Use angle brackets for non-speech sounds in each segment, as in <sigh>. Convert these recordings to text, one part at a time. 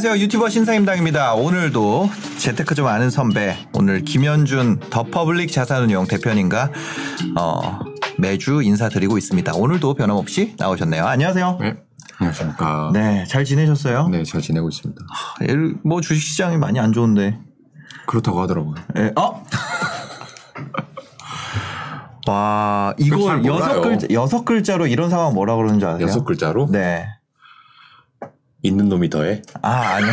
안녕하세요. 유튜버 신사임당입니다. 오늘도 재테크 좀 아는 선배, 오늘 김현준 더 퍼블릭 자산운용 대표님과 어, 매주 인사드리고 있습니다. 오늘도 변함없이 나오셨네요. 안녕하세요. 네. 안녕하십니까. 네, 잘 지내셨어요? 네, 잘 지내고 있습니다. 뭐 주식시장이 많이 안 좋은데. 그렇다고 하더라고요. 예, 어? 와, 잘 이거. 여섯 글자, 여섯 글자로 이런 상황 뭐라 그러는 줄 아세요? 여섯 글자로 네. 있는 놈이 더해. 아, 아니요.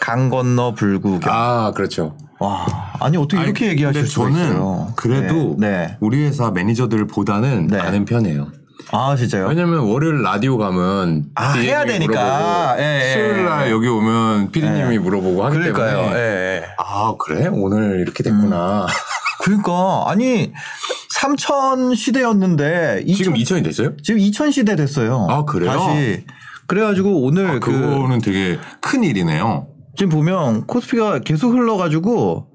강 건너 불구경. 아, 그렇죠. 와, 아니 어떻게 이렇게 아니, 얘기하실 수가 저는 있어요? 그래도 네. 네. 우리 회사 매니저들보다는 네. 아는 편이에요. 아, 진짜요? 왜냐면 월요일 라디오 가면 아, PD님이 해야 되니까. 예, 예. 수요일 날 여기 오면 PD님이 예. 물어보고 하기 그러니까요. 때문에 예, 예. 아 그래 오늘 이렇게 됐구나. 그러니까 아니 3천 시대였는데 지금 2000 2000이 됐어요? 지금 2000 시대 됐어요. 아, 그래요? 다시 그래가지고 오늘 아, 그 그거는 되게 큰 일이네요. 지금 보면 코스피가 계속 흘러가지고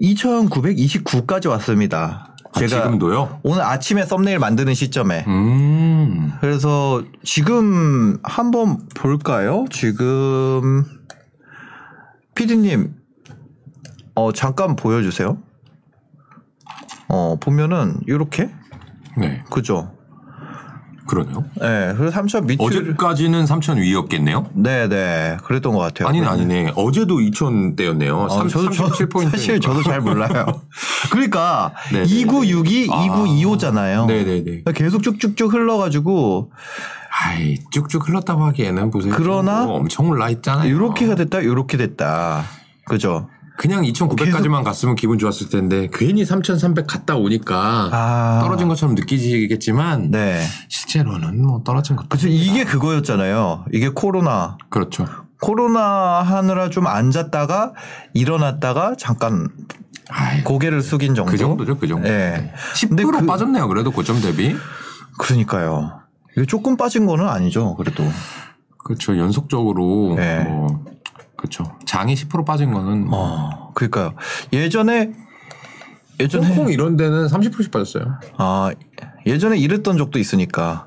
2,929까지 왔습니다. 아, 제가 지금도요? 오늘 아침에 썸네일 만드는 시점에 음. 그래서 지금 한번 볼까요? 지금 피디님 어 잠깐 보여주세요. 어 보면은 이렇게 네, 그죠? 그러네요. 네, 그래서 3천 밑을 어제까지는 3천 위였겠네요? 네 네 그랬던 것 같아요. 아니네, 아니네. 어제도 2,000대였네요. 어, 저도 저, 37포인트. 사실 저도 잘 몰라요. <laughs> 그러니까 네네네. 2962, 아. 2925잖아요. 네 네 네. 계속 쭉쭉쭉 흘러 가지고 아이, 쭉쭉 흘렀다고 하기에는 보세요. 그러나 뭐 엄청 올라 있잖아요. 이렇게가 됐다, 이렇게 됐다. 그죠? 그냥 2,900까지만 갔으면 기분 좋았을 텐데, 괜히 3,300 갔다 오니까 아 떨어진 것처럼 느끼시겠지만, 네. 실제로는 뭐 떨어진 것도. 그죠? 이게 그거였잖아요. 이게 코로나. 그렇죠. 코로나 하느라 좀 앉았다가 일어났다가 잠깐 아이, 고개를 숙인 정도. 그 정도죠, 그 정도. 네. 10% 근데 그- 빠졌네요, 그래도 고점 대비. 그러니까요. 이게 조금 빠진 거는 아니죠. 그래도. 그렇죠. 연속적으로. 네. 뭐, 그렇죠. 장이 10% 빠진 거는. 뭐 어, 그러니까요. 예전에 예전에 홍콩 이런 데는 30%씩 빠졌어요. 아 예전에 이랬던 적도 있으니까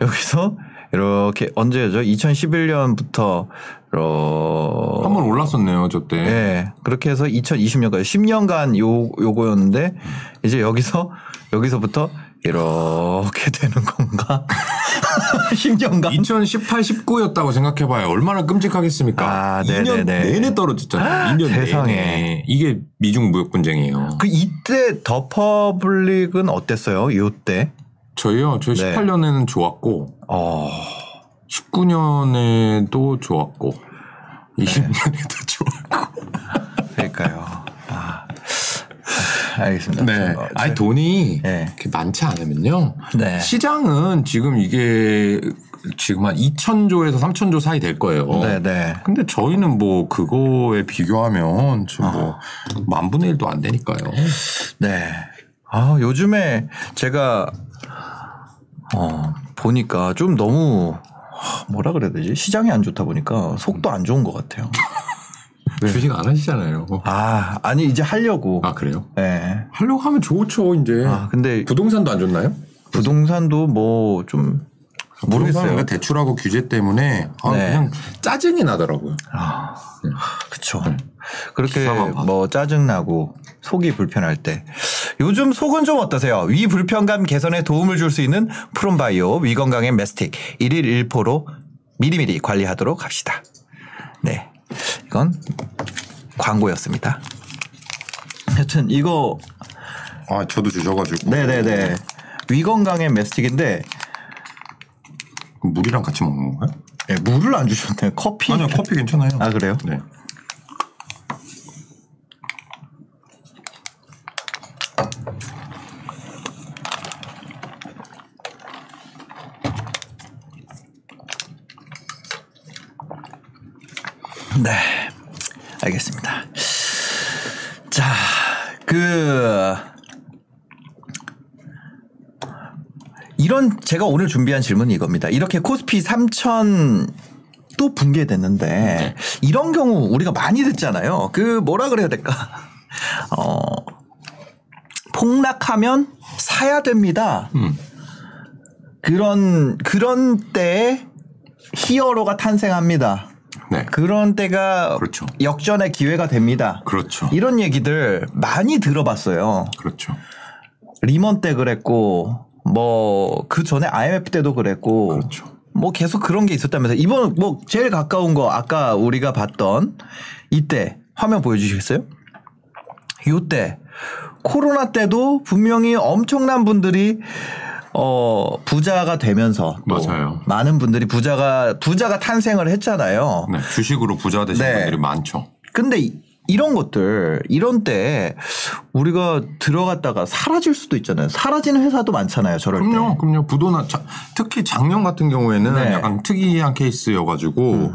여기서 이렇게 언제죠? 2011년부터 이렇게 한번 올랐었네요, 저 때. 예 그렇게 해서 2020년까지 10년간 요 요거였는데 이제 여기서 여기서부터 이렇게 되는 건가? 10년간 2018, 19였다고 생각해봐요. 얼마나 끔찍하겠습니까? 아, 2년 네네네. 내내 떨어졌잖아요. 2년 세상에. 내내. 이게 미중 무역 분쟁이에요. 그 이때 더 퍼블릭은 어땠어요? 요때? 저희요, 저희 네. 18년에는 좋았고, 어 19년에도 좋았고, 네. 20년에도 <laughs> 좋았고. 그러니까요. 아, 알겠습니다. 네. 어, 아니, 돈이 네. 이렇게 많지 않으면요. 네. 시장은 지금 이게 지금 한 2천조에서 3천조 사이 될 거예요. 네네. 근데 저희는 뭐 그거에 비교하면 지금 아. 뭐 만분의 1도 안 되니까요. 네. 아, 요즘에 제가, 어, 보니까 좀 너무, 하, 뭐라 그래야 되지? 시장이 안 좋다 보니까 속도 안 좋은 것 같아요. 주식 안 하시잖아요. 아, 아니, 이제 하려고. 아 그래요? 네. 하려고 하면 좋죠 이제. 아, 근데 부동산도 안 좋나요? 부동산도 뭐 좀, 모르겠어요. 대출하고 규제 때문에 아, 네. 그냥 짜증이 나더라고요. 아, 네. 그쵸. 그렇게. 뭐 짜증 나고 속이 불편할 때. 요즘 속은 좀 어떠세요? 위 불편감 개선에 도움을 줄 수 있는 프롬바이오 위건강의 메스틱 1일 1포로 미리미리 관리하도록 합시다. 네. 이건 광고였습니다. 하여튼 이거 아 저도 주셔가지고. 네네네. 위건강의 메스틱인데 물이랑 같이 먹는 건가요? 네, 물을 안 주셨네요. 커피. 아니요 커피 괜찮아요. 아, 그래요? 네. 네. 알겠습니다. 자, 그 이런 제가 오늘 준비한 질문이 이겁니다. 이렇게 코스피 3천 또 붕괴됐는데 이런 경우 우리가 많이 듣잖아요. 그 뭐라 그래야 될까? <laughs> 어 폭락하면 사야 됩니다. 음. 그런 그런 때에 히어로가 탄생합니다. 네. 그런 때가 그렇죠. 역전의 기회가 됩니다. 그렇죠. 이런 얘기들 많이 들어봤어요. 그렇죠. 리먼 때 그랬고 뭐 그 전에 IMF 때도 그랬고 그렇죠. 뭐 계속 그런 게 있었다면서 이번 뭐 제일 가까운 거 아까 우리가 봤던 이때 화면 보여주시겠어요? 요때 코로나 때도 분명히 엄청난 분들이 어 부자가 되면서 또 맞아요. 많은 분들이 부자가 부자가 탄생을 했잖아요. 네. 주식으로 부자 되신 네. 분들이 많죠. 근데 이- 이런 것들 이런 때 우리가 들어갔다가 사라질 수도 있잖아요. 사라지는 회사도 많잖아요. 저럴 그럼요, 때. 그럼요. 부도나 자- 특히 작년 같은 경우에는 네. 음. 약간 특이한 케이스여가지고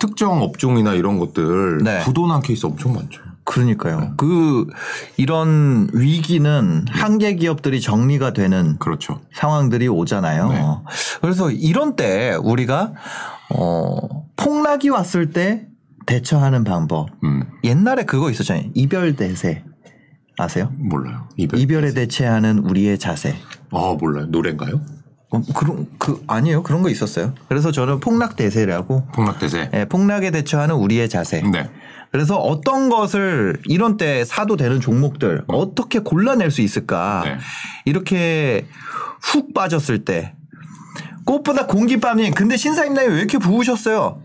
특정 업종이나 이런 것들 네. 부도난 케이스 엄청 많죠. 그러니까요. 그 이런 위기는 한계 기업들이 정리가 되는 그렇죠. 상황들이 오잖아요. 네. 그래서 이런 때 우리가 어 폭락이 왔을 때 대처하는 방법. 음, 옛날에 그거 있었잖아요. 이별 대세. 아세요? 몰라요. 이별. 이별에 대체하는 우리의 자세. 아, 몰라요. 노래인가요? 어, 그런 그 아니에요. 그런 거 있었어요. 그래서 저는 폭락 대세라고 폭락 대세. 예, 폭락에 대처하는 우리의 자세. 네. 그래서 어떤 것을 이런 때 사도 되는 종목들 어떻게 골라낼 수 있을까? 네. 이렇게 훅 빠졌을 때 꽃보다 공기밥님 근데 신사임당이 왜 이렇게 부으셨어요?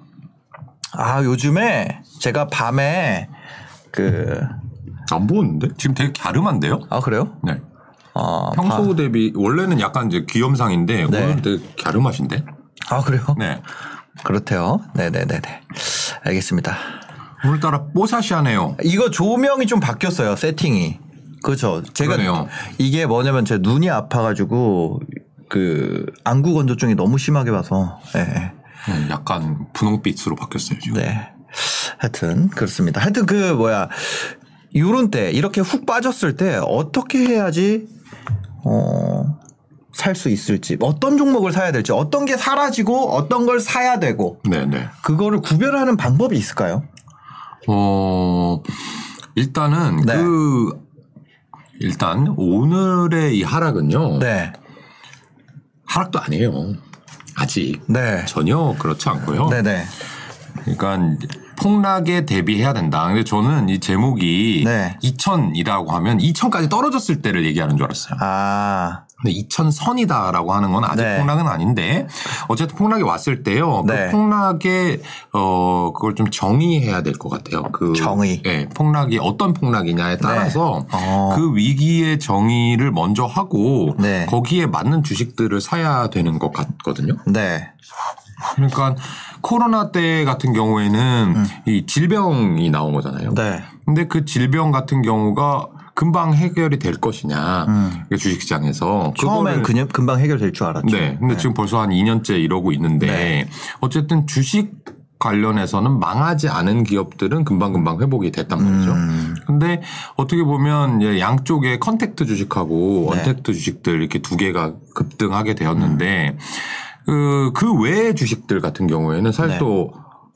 아 요즘에 제가 밤에 그아안 보는데? 지금 되게 갸름한데요? 그래요? 네. 아, 평소 대비 원래는 약간 이제 귀염상인데 네. 오늘 되게 갸름하신데? 아 그래요? 네. 그렇대요. 네네네네. 알겠습니다. 오늘따라 뽀사시하네요. 이거 조명이 좀 바뀌었어요. 세팅이. 그렇죠. 제가 그러네요. 이게 뭐냐면 제 눈이 아파가지고 그 안구 건조증이 너무 심하게 와서. 네. 네, 약간 분홍빛으로 바뀌었어요 지금. 네. 하여튼 그렇습니다. 하여튼 그 뭐야 요런 때 이렇게 훅 빠졌을 때 어떻게 해야지 어. 살 수 있을지 어떤 종목을 사야 될지 어떤 게 사라지고 어떤 걸 사야 되고 네, 네. 그거를 구별하는 방법이 있을까요? 어 일단은 네. 그 일단 오늘의 이 하락은요. 네. 하락도 아니에요. 아직 네. 전혀 그렇지 않고요. 네네. 그러니까 폭락에 대비해야 된다. 근데 저는 이 제목이 네. 2000이라고 하면 2000까지 떨어졌을 때를 얘기하는 줄 알았어요. 아. 근데 2000선이다라고 하는 건 아직 네. 폭락은 아닌데 어쨌든 폭락이 왔을 때요. 네. 그 폭락에 어 그걸 좀 정의해야 될 것 같아요. 그 정의. 예, 폭락이 어떤 폭락이냐에 따라서 어. 그 위기의 정의를 먼저 하고 네. 거기에 맞는 주식들을 사야 되는 것 같거든요. 네. 그러니까 코로나 때 같은 경우에는 이 질병이 나온 거잖아요. 음. 네. 근데 그 질병 같은 경우가 금방 해결이 될 것이냐 그 주식시장에서 음. 처음엔 그냥 금방 해결될 줄 알았죠. 네. 근데 지금 벌써 한 2년째 이러고 있는데 네. 어쨌든 주식 관련해서는 망하지 않은 기업들은 금방금방 회복이 됐단 말이죠. 음. 근데 어떻게 보면 양쪽에 contact 주식하고 네. 언택트 주식들 이렇게 두 개가 급등하게 되었는데 그, 그 외의 주식들 같은 경우에는 사실 네. 또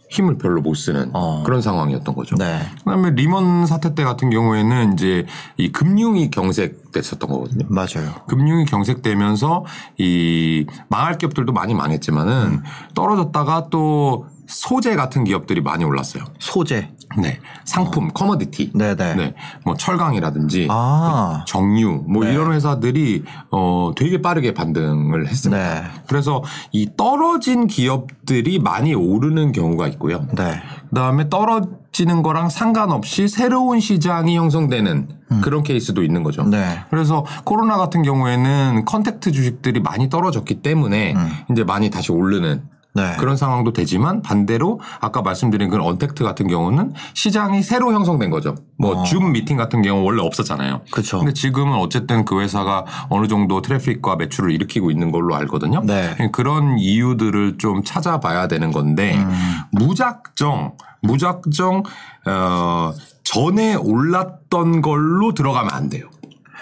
힘을 별로 못 쓰는 어. 그런 상황이었던 거죠. 네. 그다음에 리먼 사태 때 같은 경우에는 이제 이 금융이 경색됐었던 거거든요. 맞아요. 금융이 경색되면서 이 망할 기업들도 많이 망했지만은 음. 떨어졌다가 또 소재 같은 기업들이 많이 올랐어요. 소재. 네. 상품, 커머디티. 어. 네네. 네. 뭐 철강이라든지 아. 정유 뭐 네. 이런 회사들이 어 되게 빠르게 반등을 했습니다. 네. 그래서 이 떨어진 기업들이 많이 오르는 경우가 있고요. 네. 그다음에 떨어지는 거랑 상관없이 새로운 시장이 형성되는 그런 케이스도 있는 거죠. 음. 네. 그래서 코로나 같은 경우에는 contact 주식들이 많이 떨어졌기 때문에 음. 이제 많이 다시 오르는 네. 그런 상황도 되지만 반대로 아까 말씀드린 그런 언택트 같은 경우는 시장이 새로 형성된 거죠. 뭐 어. 줌 미팅 같은 경우 원래 없었잖아요. 그쵸. 근데 지금은 어쨌든 그 회사가 어느 정도 트래픽과 매출을 일으키고 있는 걸로 알거든요. 네. 그런 이유들을 좀 찾아봐야 되는 건데 음. 무작정 무작정 어 전에 올랐던 걸로 들어가면 안 돼요.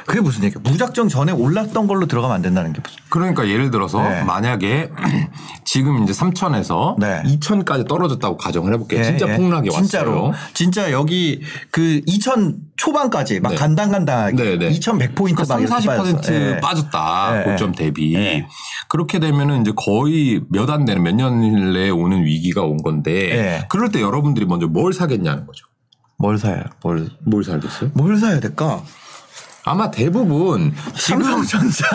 그게 무슨 얘기야? 무작정 전에 올랐던 걸로 들어가면 안 된다는 게 무슨? 그러니까 예를 들어서 네. 만약에 <clears throat> 지금 이제 3천에서 네. 2천까지 떨어졌다고 가정을 해볼게요. 진짜 예, 예. 폭락이 진짜로. 왔어요. 진짜 여기 그2000 초반까지 막 네. 간당간당하게 네, 네. 2100포인트 그러니까 막 3, 이렇게 40% 빠졌어. 예. 빠졌다. 예, 고점 예. 대비. 예. 그렇게 되면은 이제 거의 몇 안 되는 몇 년 내에 오는 위기가 온 건데 예. 그럴 때 여러분들이 먼저 뭘 사겠냐는 거죠. 뭘 사야? 뭘? 뭘 살겠어요? 뭘 사야 될까? 아마 대부분 삼성전자.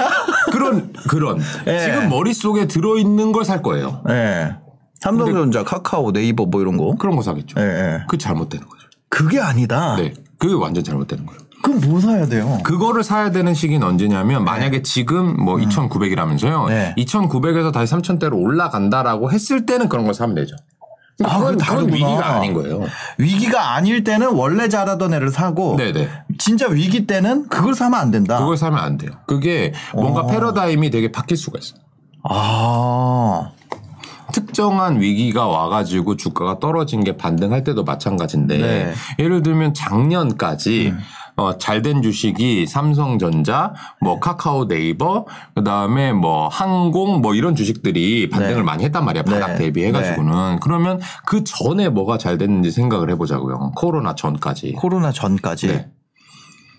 그런 그런 예. 지금 머릿속에 들어 있는 걸 살 거예요. 예. 삼성전자, 카카오, 네이버 뭐 이런 거. 그런 거 사겠죠. 예, 예. 그게 잘못되는 거죠. 그게 아니다. 네. 그게 완전 잘못되는 거예요. 그럼 뭐 사야 돼요? 그거를 사야 되는 시기는 언제냐면 만약에 지금 뭐 2,900이라면서요. 네. 음. 2,900에서 다시 3,000대로 올라간다라고 했을 때는 그런 걸 사면 되죠. 아, 그건, 다르구나. 위기가 아닌 거예요. 위기가 아닐 때는 원래 잘하던 애를 사고 네네. 진짜 위기 때는 그걸 사면 안 된다. 그걸 사면 안 돼요. 그게 뭔가 어. 패러다임이 되게 바뀔 수가 있어요. 아. 특정한 위기가 와가지고 주가가 떨어진 게 반등할 때도 마찬가지인데 네. 음. 예를 들면 작년까지 어, 잘된 주식이 삼성전자, 뭐 카카오 네이버, 그 다음에 뭐 항공 뭐 이런 주식들이 반등을 네. 많이 했단 말이야. 바닥 네. 대비해가지고는. 그러면 그 전에 뭐가 잘 됐는지 생각을 해보자고요. 코로나 전까지. 코로나 전까지. 네.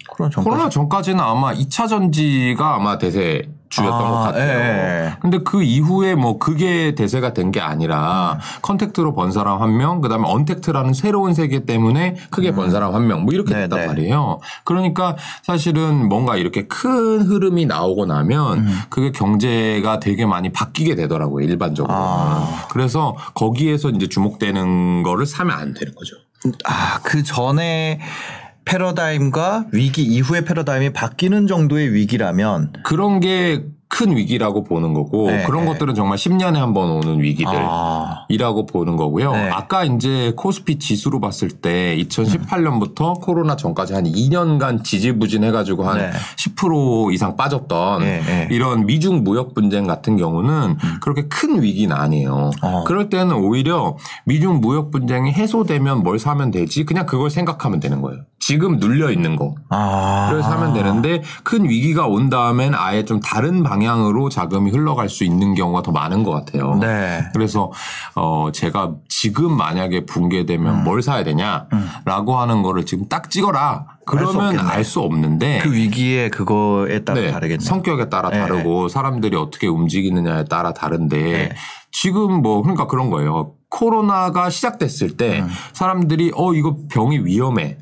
코로나 전까지. 코로나 전까지는 아마 2차 전지가 아마 대세 주였던 아, 것 같아요. 예, 예. 근데 그 이후에 뭐 그게 대세가 된 게 아니라 contact로 번 사람 한 명, 그다음에 untact라는 새로운 세계 때문에 크게 번 사람 한 명, 뭐 이렇게 음. 네, 됐단 네. 말이에요. 그러니까 사실은 뭔가 이렇게 큰 흐름이 나오고 나면 음. 그게 경제가 되게 많이 바뀌게 되더라고요, 일반적으로. 아. 그래서 거기에서 이제 주목되는 거를 사면 안 되는 거죠. 아, 그 전에 패러다임과 위기 이후의 패러다임이 바뀌는 정도의 위기라면 그런 게 큰 위기라고 보는 거고 네, 그런 네. 것들은 정말 10년에 한 번 오는 위기들. 아. 이라고 보는 거고요. 네. 아까 이제 코스피 지수로 봤을 때 2018년부터 코로나 전까지 한 2년간 지지부진해가지고 한 네. 10% 이상 빠졌던 네, 네. 이런 미중 무역 분쟁 같은 경우는 그렇게 큰 위기는 아니에요. 어. 그럴 때는 오히려 미중 무역 분쟁이 해소되면 뭘 사면 되지? 그냥 그걸 생각하면 되는 거예요. 지금 눌려 있는 거. 아. 하면 되는데 큰 위기가 온 다음엔 아예 좀 다른 방향으로 자금이 흘러갈 수 있는 경우가 더 많은 것 같아요. 네. 그래서 어 제가 지금 만약에 붕괴되면 음. 뭘 사야 되냐라고 하는 거를 지금 딱 찍어라. 수 그러면. 알 수 없는데 그 위기의 그거에 따라 네, 다르겠네요. 성격에 따라 네, 다르고 사람들이 어떻게 움직이느냐에 따라 다른데 네. 지금 뭐 그러니까 그런 거예요. 코로나가 시작됐을 때 음. 사람들이 어 이거 병이 위험해.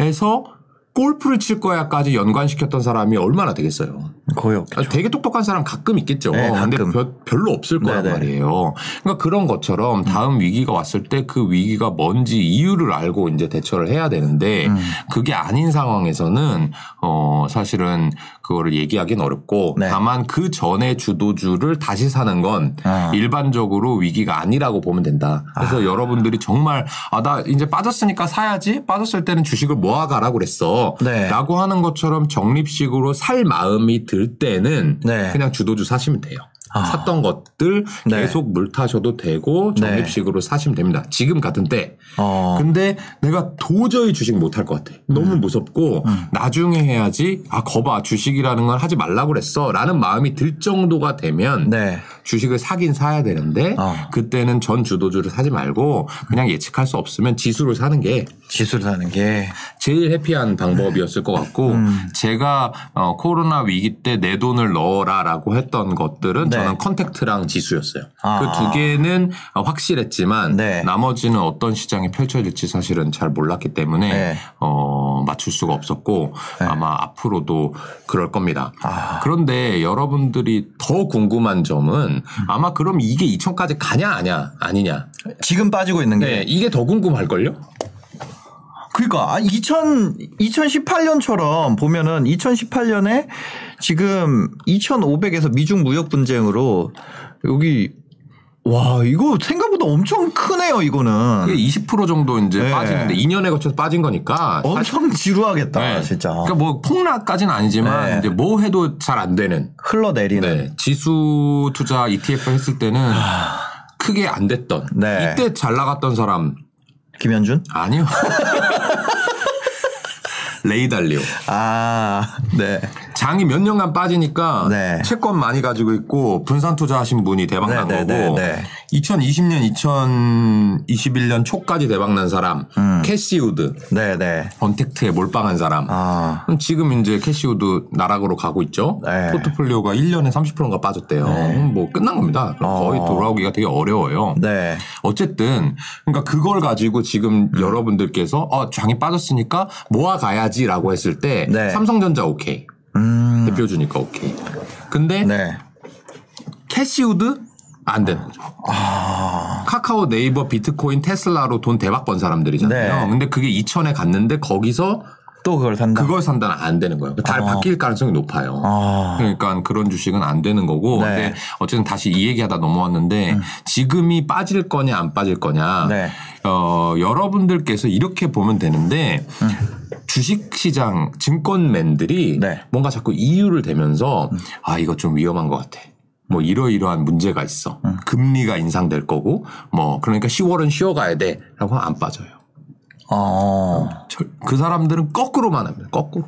해서 골프를 칠 거야까지 연관시켰던 사람이 얼마나 되겠어요. 거의 아, 없겠죠. 되게 똑똑한 사람 가끔 있겠죠. 네, 근데 가끔. 별, 별로 없을 거란 네네. 말이에요. 그러니까 그런 것처럼 다음 위기가 왔을 때 그 위기가 뭔지 이유를 알고 이제 대처를 해야 되는데 음. 그게 아닌 상황에서는 어 사실은 그거를 얘기하기는 어렵고 네. 다만 그 전에 주도주를 다시 사는 건 아. 일반적으로 위기가 아니라고 보면 된다. 그래서 여러분들이 정말 아 나 이제 빠졌으니까 사야지. 빠졌을 때는 주식을 모아가라고 그랬어. 네. 라고 하는 것처럼 적립식으로 살 마음이 들 때는 네. 그냥 주도주 사시면 돼요. 아. 샀던 것들 네. 계속 물 타셔도 되고 적립식으로 사시면 됩니다. 지금 같은 때. 어. 근데 내가 도저히 주식 못할 것 같아. 너무 음. 무섭고 나중에 해야지. 아 거봐 주식이라는 건 하지 말라고 그랬어. 라는 마음이 들 정도가 되면 네. 주식을 사긴 사야 되는데 어. 그때는 전 주도주를 사지 말고 그냥 예측할 수 없으면 지수를 사는 게 지수를 사는 게 제일 happy한 방법이었을 것 같고 음. 제가 어, 코로나 위기 때 내 돈을 넣어라라고 했던 것들은 네. 저는 contact랑 지수였어요. 아. 그두 개는 어, 확실했지만 네. 나머지는 어떤 시장이 펼쳐질지 사실은 잘 몰랐기 때문에 네. 어, 맞출 수가 없었고 아마 앞으로도 그럴 겁니다. 아. 그런데 여러분들이 더 궁금한 점은 아마 그럼 이게 2천까지 가냐 아냐 아니냐 지금 빠지고 있는 게 네, 이게 더 궁금할걸요? 그러니까 아, 2000 2018년처럼 보면은 2018년에 지금 2,500에서 미중 무역 분쟁으로 여기 와 이거 생각보다 엄청 크네요 이거는 그게 20% 정도 이제 네. 빠지는데 2년에 걸쳐서 빠진 거니까. 엄청 지루하겠다 네. 진짜 그러니까 뭐 폭락까지는 아니지만 네. 이제 뭐 해도 잘 안 되는. 흘러내리는 네. 지수 투자 ETF 했을 때는 크게 안 됐던. 네. 이때 잘 나갔던 사람 김현준 아니요. <laughs> 레이달리오. 아, 네. 장이 몇 년간 빠지니까 네. 채권 많이 가지고 있고 분산 투자하신 분이 대박 난 네, 네, 거고 네, 네. 2020년 2021년 초까지 대박 난 사람 캐시우드 네, 네. untact에 몰빵한 사람 아, 그럼 지금 이제 캐시우드 나락으로 가고 있죠. 네. 포트폴리오가 1년에 30%가 빠졌대요. 뭐 끝난 겁니다. 거의 어. 돌아오기가 되게 어려워요. 네. 어쨌든 그러니까 그걸 가지고 지금 여러분들께서 어 장이 빠졌으니까 모아 가야지라고 했을 때 네. 삼성전자 오케이 음, 대표 주니까 오케이. 근데 네. 캐시우드 안 되는 거죠. 아, 카카오, 네이버, 비트코인, 테슬라로 돈 대박 번 사람들이잖아요. 네. 근데 그게 2천에 갔는데 거기서 또 그걸 산다. 그걸 산다는 안 되는 거예요. 달 어. 바뀔 가능성이 높아요. 아, 그러니까 그런 주식은 안 되는 거고. 네. 근데 어쨌든 다시 이 얘기하다 넘어왔는데 지금이 빠질 거냐 안 빠질 거냐. 네. 어, 여러분들께서 이렇게 보면 되는데 주식 시장 증권맨들이 네. 뭔가 자꾸 이유를 대면서 아 이거 좀 위험한 것 같아. 뭐 이러이러한 문제가 있어. 금리가 인상될 거고 뭐 그러니까 10월은 쉬어가야 돼라고 하면 안 빠져요. 어, 절- 그 사람들은 거꾸로만 합니다. 거꾸로.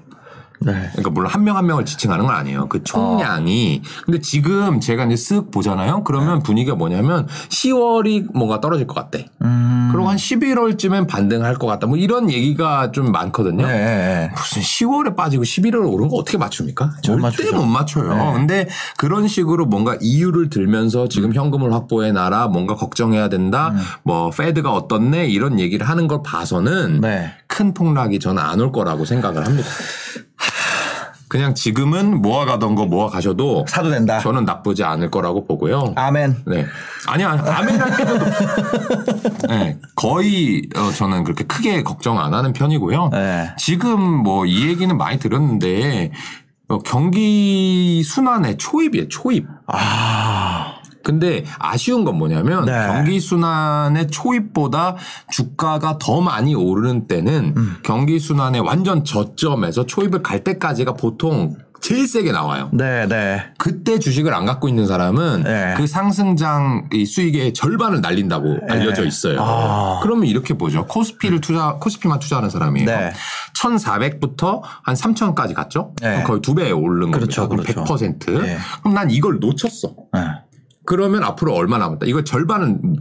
네. 그러니까 물론 한 명 한 명을 지칭하는 건 아니에요. 그 총량이. 근데 지금 제가 이제 쓱 보잖아요. 그러면 분위기가 뭐냐면 10월이 뭔가 떨어질 것 같대. 음, 그리고 한 11월쯤엔 반등할 것 같다. 뭐 이런 얘기가 좀 많거든요. 네, 네. 무슨 10월에 빠지고 11월에 오른 거 어떻게 맞춥니까? 절대. 못 맞춰요. 네. 근데 그런 식으로 뭔가 이유를 들면서 지금 현금을 확보해 놔라, 뭔가 걱정해야 된다, 뭐 페드가 어떻네 이런 얘기를 하는 걸 봐서는 네. 큰 폭락이 저는 안 올 거라고 생각을 합니다. <laughs> 그냥 지금은 모아가던 거 모아가셔도 사도 된다. 저는 나쁘지 않을 거라고 보고요. 아멘. 네. 아니야, 아멘 할 필요도 없어요. 네. 거의, 어, 저는 그렇게 크게 걱정 안 하는 편이고요. 네. 지금 뭐 이 얘기는 많이 들었는데, 어, 경기 순환의 초입이에요, 초입. 아, 근데 아쉬운 건 뭐냐면 네. 경기 순환의 초입보다 주가가 더 많이 오르는 때는 음. 경기 순환의 완전 저점에서 초입을 갈 때까지가 보통 제일 세게 나와요. 네, 네. 그때 주식을 안 갖고 있는 사람은 네. 그 상승장 이 수익의 절반을 날린다고 알려져 있어요. 아. 그러면 이렇게 보죠. 코스피를 투자, 코스피만 투자하는 사람이에요. 네. 1,400부터 한 3,000까지 갔죠? 네. 거의 두배 오른 그렇죠, 겁니다. 그럼 그렇죠. 100%. 네. 그럼 난 이걸 놓쳤어. 네. 그러면 앞으로 얼마 남았다? 이거 절반은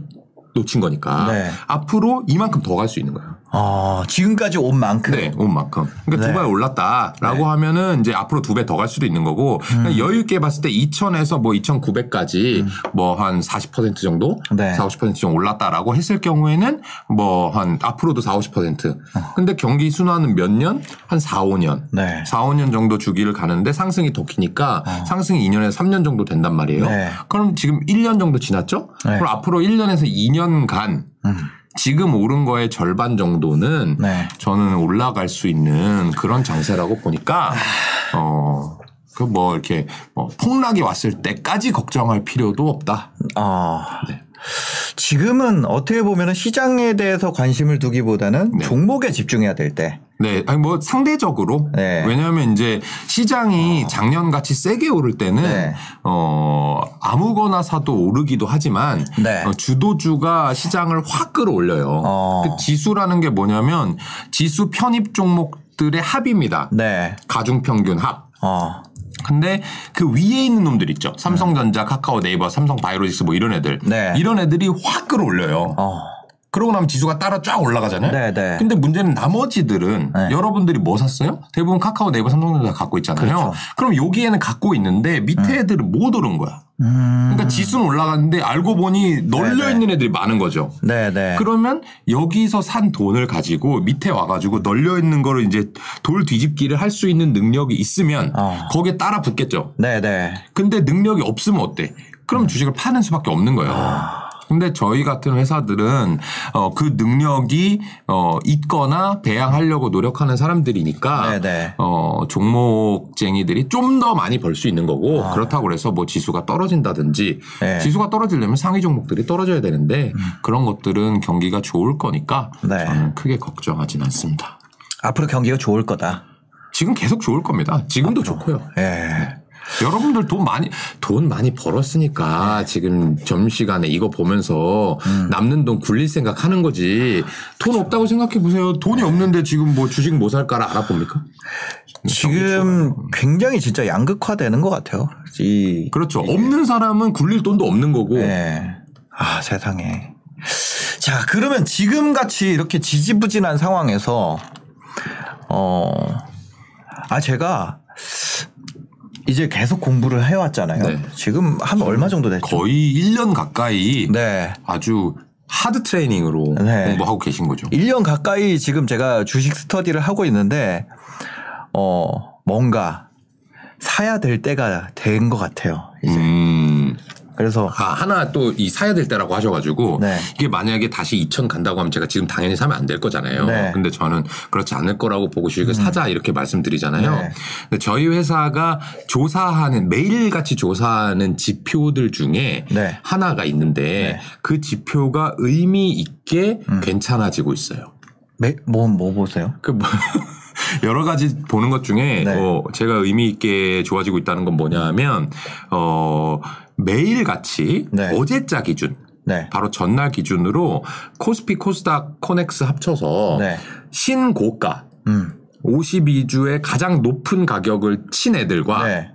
놓친 거니까 네. 앞으로 이만큼 더 갈 수 있는 거예요. 어, 지금까지 온 만큼. 네, 온 만큼. 그러니까 네. 두배 올랐다라고 하면은 이제 앞으로 두 배 더 갈 수도 있는 거고 음. 그냥 여유 있게 봤을 때 2,000에서 뭐 2,900까지 뭐한 40% 정도, 네. 4, 50% 정도 올랐다라고 했을 경우에는 뭐 한 앞으로도 4, 50%. 근데 경기 순환은 몇 년? 한 4, 5년. 어. 네. 4, 5년 정도 주기를 가는데 상승이 더 기니까 상승이 2년에서 3년 정도 된단 말이에요. 어. 네. 그럼 지금 1년 정도 지났죠? 네. 그럼 앞으로 1년에서 2년간 음. 지금 오른 거의 절반 정도는 네. 저는 올라갈 수 있는 그런 장세라고 보니까 어. 그 뭐 이렇게 뭐 폭락이 왔을 때까지 걱정할 필요도 없다. 어. 네. 지금은 어떻게 보면 시장에 대해서 관심을 두기보다는 네. 종목에 집중해야 될 때. 네, 아니 뭐 상대적으로 네. 왜냐하면 이제 시장이 작년 같이 세게 오를 때는 네. 어 아무거나 사도 오르기도 하지만 네. 어, 주도주가 시장을 확 끌어올려요. 어. 그 지수라는 게 뭐냐면 지수 편입 종목들의 합입니다. 네. 가중 평균 합. 어. 근데 그 위에 있는 놈들 있죠. 삼성전자, 카카오, 네이버, 삼성 바이오로직스 뭐 이런 애들. 네. 이런 애들이 확 끌어올려요. 어. 그러고 나면 지수가 따라 쫙 올라가잖아요. 네, 네. 근데 문제는 나머지들은 네. 여러분들이 뭐 샀어요? 대부분 카카오, 네이버, 삼성전자 갖고 있잖아요. 그렇죠. 그럼 여기에는 갖고 있는데 밑에 애들은 못 오른 거야. 음. 그러니까 지수는 올라갔는데 알고 보니 널려 네, 네. 있는 애들이 많은 거죠. 네, 네. 그러면 여기서 산 돈을 가지고 밑에 와가지고 널려 있는 거를 이제 돌 뒤집기를 할 수 있는 능력이 있으면 어. 거기에 따라 붙겠죠. 네, 네. 근데 능력이 없으면 어때? 그럼 주식을 파는 수밖에 없는 거예요. 아. 근데 저희 같은 회사들은 어, 그 능력이 어, 있거나 배양하려고 노력하는 사람들이니까 네네. 어, 종목쟁이들이 좀 더 많이 벌 수 있는 거고 아. 그렇다고 해서 뭐 지수가 떨어진다든지 네. 음. 지수가 떨어지려면 상위 종목들이 떨어져야 되는데 그런 것들은 경기가 좋을 거니까 네. 저는 크게 걱정하진 않습니다. 앞으로 경기가 좋을 거다. 지금 계속 좋을 겁니다. 지금도 좋고요. 예. 여러분들 돈 많이 돈 많이 벌었으니까 네. 지금 점심시간에 이거 보면서 음. 남는 돈 굴릴 생각 하는 거지. 돈 없다고 생각해 보세요. 돈이 없는데 지금 뭐 주식 뭐 살까를 알아봅니까? 지금 굉장히 진짜 양극화되는 것 같아요. 이 그렇죠. 없는 사람은 굴릴 돈도 없는 거고. 네. 아, 세상에. 자, 그러면 지금 같이 이렇게 지지부진한 상황에서, 어, 아, 제가 이제 계속 공부를 해왔잖아요. 네. 지금 한 얼마 정도 됐죠? 거의 1년 가까이 네. 아주 하드 트레이닝으로 네. 공부하고 계신 거죠. 1년 가까이 지금 제가 주식 스터디를 하고 있는데, 어, 뭔가 사야 될 때가 된 것 같아요. 이제. 음. 그래서, 아, 하나 또 이 사야 될 때라고 하셔가지고 네. 이게 만약에 다시 2천 간다고 하면 제가 지금 당연히 사면 안 될 거잖아요. 네. 음. 근데 저는 그렇지 않을 거라고 보고 주식을 사자 이렇게 말씀드리잖아요. 네. 근데 저희 회사가 조사하는 매일 같이 조사하는 지표들 중에 네. 하나가 있는데 네. 음. 그 지표가 의미 있게 괜찮아지고 있어요. 매, 뭐, 뭐 보세요? 그 뭐, <laughs> 여러 가지 보는 것 중에 네. 어, 제가 의미 있게 좋아지고 있다는 건 뭐냐면 어, 매일 같이 네. 어제자 기준 네. 바로 전날 기준으로 코스피 코스닥 코넥스 합쳐서 네. 신고가 음. 52주의 가장 높은 가격을 친 애들과 네.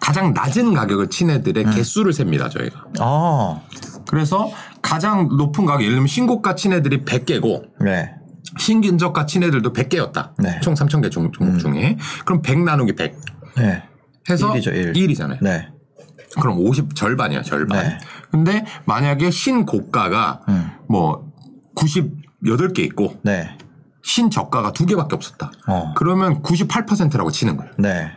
가장 낮은 가격을 친 애들의 개수를 셉니다 저희가. 아, 그래서 가장 높은 가격 예를 들면 신고가 친 애들이 100개고 네. 신긴저가 친 애들도 100개였다. 네. 총 3,000개 종목 중에. 그럼 100 나누기 100 네. 해서 일이죠, 일. 1이잖아요. 네. 그럼 50 절반이야, 절반. 네. 근데 만약에 신고가가 음. 뭐 98개 있고 네. 신저가가 두 개밖에 없었다. 어. 그러면 98%라고 치는 거예요. 네.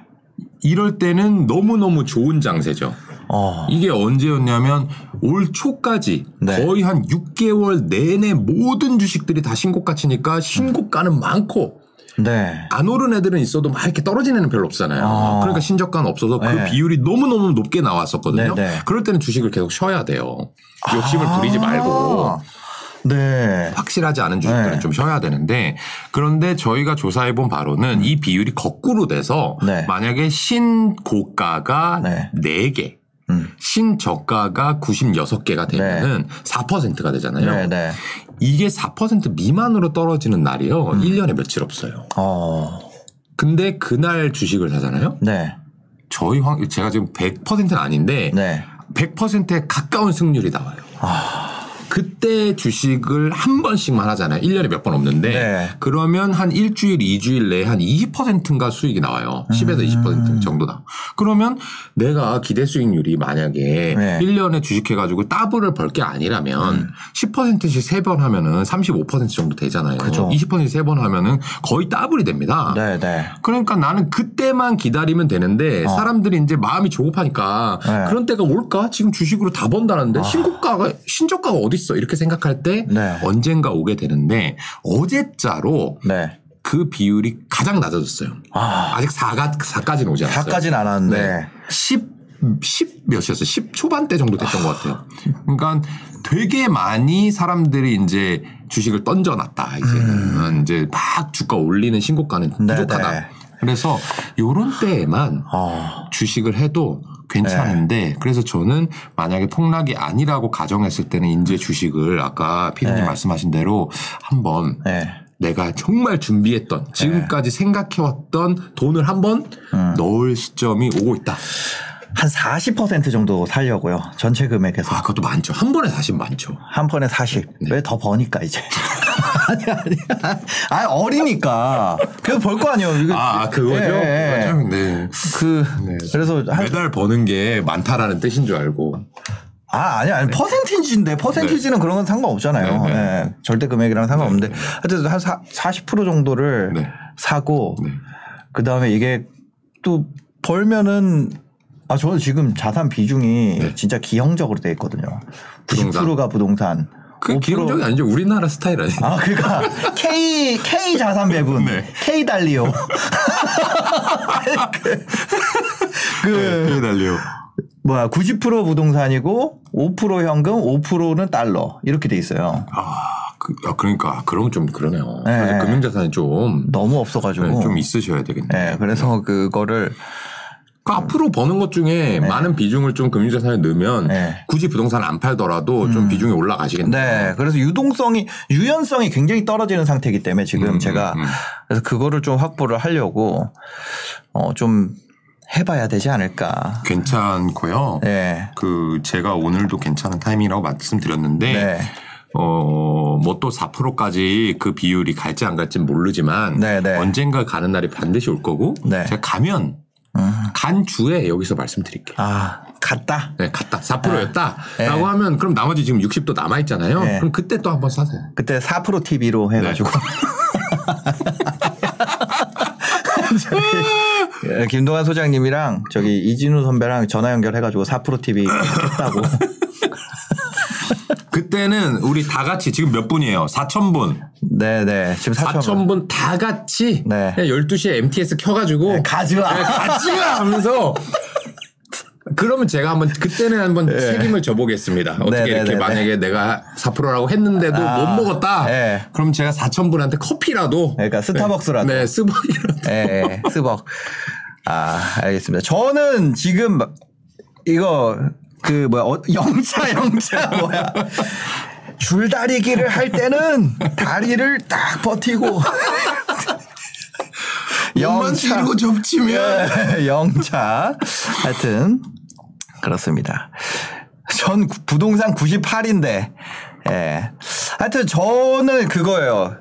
이럴 때는 너무너무 좋은 장세죠. 어. 이게 언제였냐면 올 초까지 네. 거의 한 6개월 내내 모든 주식들이 다 신고가 치니까 신고가는 많고 네. 안 오른 애들은 있어도 막 이렇게 떨어지는 애는 별로 없잖아요. 아. 그러니까 신저가는 없어서 그 네. 비율이 너무너무 높게 나왔었거든요. 네, 네. 그럴 때는 주식을 계속 쉬어야 돼요. 욕심을 부리지 말고 아. 네. 확실하지 않은 주식들은 네. 좀 쉬어야 되는데 그런데 저희가 조사해 본 바로는 이 비율이 거꾸로 돼서 네. 만약에 신고가가 네. 네. 개 음. 신저가가 96개가 되면은 4%가 되잖아요. 이게 4% 미만으로 떨어지는 날이요. 음. 1년에 며칠 없어요. 어. 근데 그날 주식을 사잖아요. 네. 저희 확 제가 지금 100%는 아닌데 네. 100%에 가까운 승률이 나와요. 그때 주식을 한 번씩만 하잖아요. 1년에 몇 번 없는데. 네. 그러면 한 일주일, 이주일 내에 한 20%인가 수익이 나와요. 10에서 음. 20% 정도다. 그러면 내가 기대 수익률이 만약에 네. 1년에 주식해 가지고 더블을 벌 게 아니라면 10%씩 세 번 하면은 35% 정도 되잖아요. 그죠. 20%씩 세 번 하면은 거의 더블이 됩니다. 네, 네. 그러니까 나는 그때만 기다리면 되는데 어. 사람들이 이제 마음이 조급하니까 네. 그런 때가 올까? 지금 주식으로 다 번다는데 신고가가 신저가가 어디 있어? 이렇게 생각할 때 네. 언젠가 오게 되는데 어제자로 네. 그 비율이 가장 낮아졌어요. 아. 아직 4가 4까지는 오지 않았어요. 4까지는 안 왔는데. 네. 10 10 몇이었어요? 10 초반대 정도 됐던 것 같아요. 그러니까 되게 많이 사람들이 이제 주식을 던져놨다. 이제는 이제 막 주가 올리는 신고가는 음. 네, 부족하다. 네. 그래서 요런 때에만 어. 주식을 해도 괜찮은데 그래서 저는 만약에 폭락이 아니라고 가정했을 때는 이제 주식을 아까 피디님 네. 말씀하신 대로 한번 네. 내가 정말 준비했던 지금까지 생각해왔던 돈을 한번 음. 넣을 시점이 오고 있다. 한 40% 정도 살려고요. 전체 금액에서. 아 그것도 많죠. 한 번에 사실 많죠. 한 번에 40. 네. 왜더 버니까 이제. <laughs> 아니 아니. 아니 어리니까. 그래도 벌 거 아니에요. 이거 아 그거죠. 그거죠? 네. 그 네. 그래서 한 매달 버는 게 많다라는 뜻인 줄 알고. 아, 아니, 아니, 퍼센티지인데, 퍼센티지는 그런 건 상관없잖아요. 네, 네. 예, 절대 금액이랑 상관없는데, 하여튼 한 사, 40% 정도를 네. 사고, 네. 그 다음에 이게 또 벌면은, 아, 저는 지금 자산 비중이 네. 진짜 기형적으로 돼 있거든요. 부동산. 90%가 부동산. 그5% 기본적이 아니죠. 우리나라 스타일 아니에요. 아, 그러니까 K K 자산 배분, <laughs> 네. K 달리오. <laughs> 그, 그 달려. 뭐야 90% 부동산이고 5% 현금, 5%는 달러 이렇게 돼 있어요. 아, 그, 아, 그러니까 그럼 좀 그러네요. 네. 금융자산이 좀, 너무 없어가지고. 네, 좀 있으셔야 되겠네요. 네, 그래서 그거를 그 앞으로 버는 것 중에 많은 비중을 좀 금융자산에 넣으면 네. 굳이 부동산을 안 팔더라도 좀 비중이 올라가시겠네요. 네. 그래서 유동성이 유연성이 굉장히 떨어지는 상태이기 때문에 지금 음, 제가 음, 음. 그래서 그거를 좀 확보를 하려고 어좀 해봐야 되지 않을까. 괜찮고요. 네. 그 제가 오늘도 괜찮은 타이밍이라고 말씀드렸는데 네. 어뭐 또 4%까지 그 비율이 갈지 안 갈지 는 모르지만 네, 네. 언젠가 가는 날이 반드시 올 거고 네. 제가 가면 음. 간 주에 여기서 말씀드릴게요. 아 갔다. 네, 갔다 4%였다라고 네. 하면 그럼 나머지 지금 60도 남아 있잖아요. 네. 그럼 그때 또 한번 사세요. 그때 4% TV로 해가지고. <laughs> 저기, 예, 김동환 소장님이랑 저기 이진우 선배랑 전화 연결해가지고 4% TV 했다고. <laughs> 그때는 우리 다 같이 지금 몇 분이에요? 4천 분. 네네. 지금 4천 4천 분다 같이 네. 12시에 MTS 켜가지고. 네, 같이 가 하면서 그러면 제가 한번 그때는 한번 책임을 져보겠습니다. 어떻게 네, 네, 이렇게 네, 만약에 내가 4%라고 했는데도 아, 못 먹었다. 네. 그럼 제가 4천 분한테 커피라도 그러니까 스타벅스라도. 네, 스벅이라도. 예, 예, 스벅. 아, 알겠습니다. 저는 지금 이거 그 뭐야 어, 영차 <laughs> 영차 뭐야 줄다리기를 할 때는 다리를 딱 버티고 <laughs> 영차 접치면 예, 영차 하여튼 그렇습니다. 전 구- 부동산 98인데 예. 하여튼 저는 그거예요.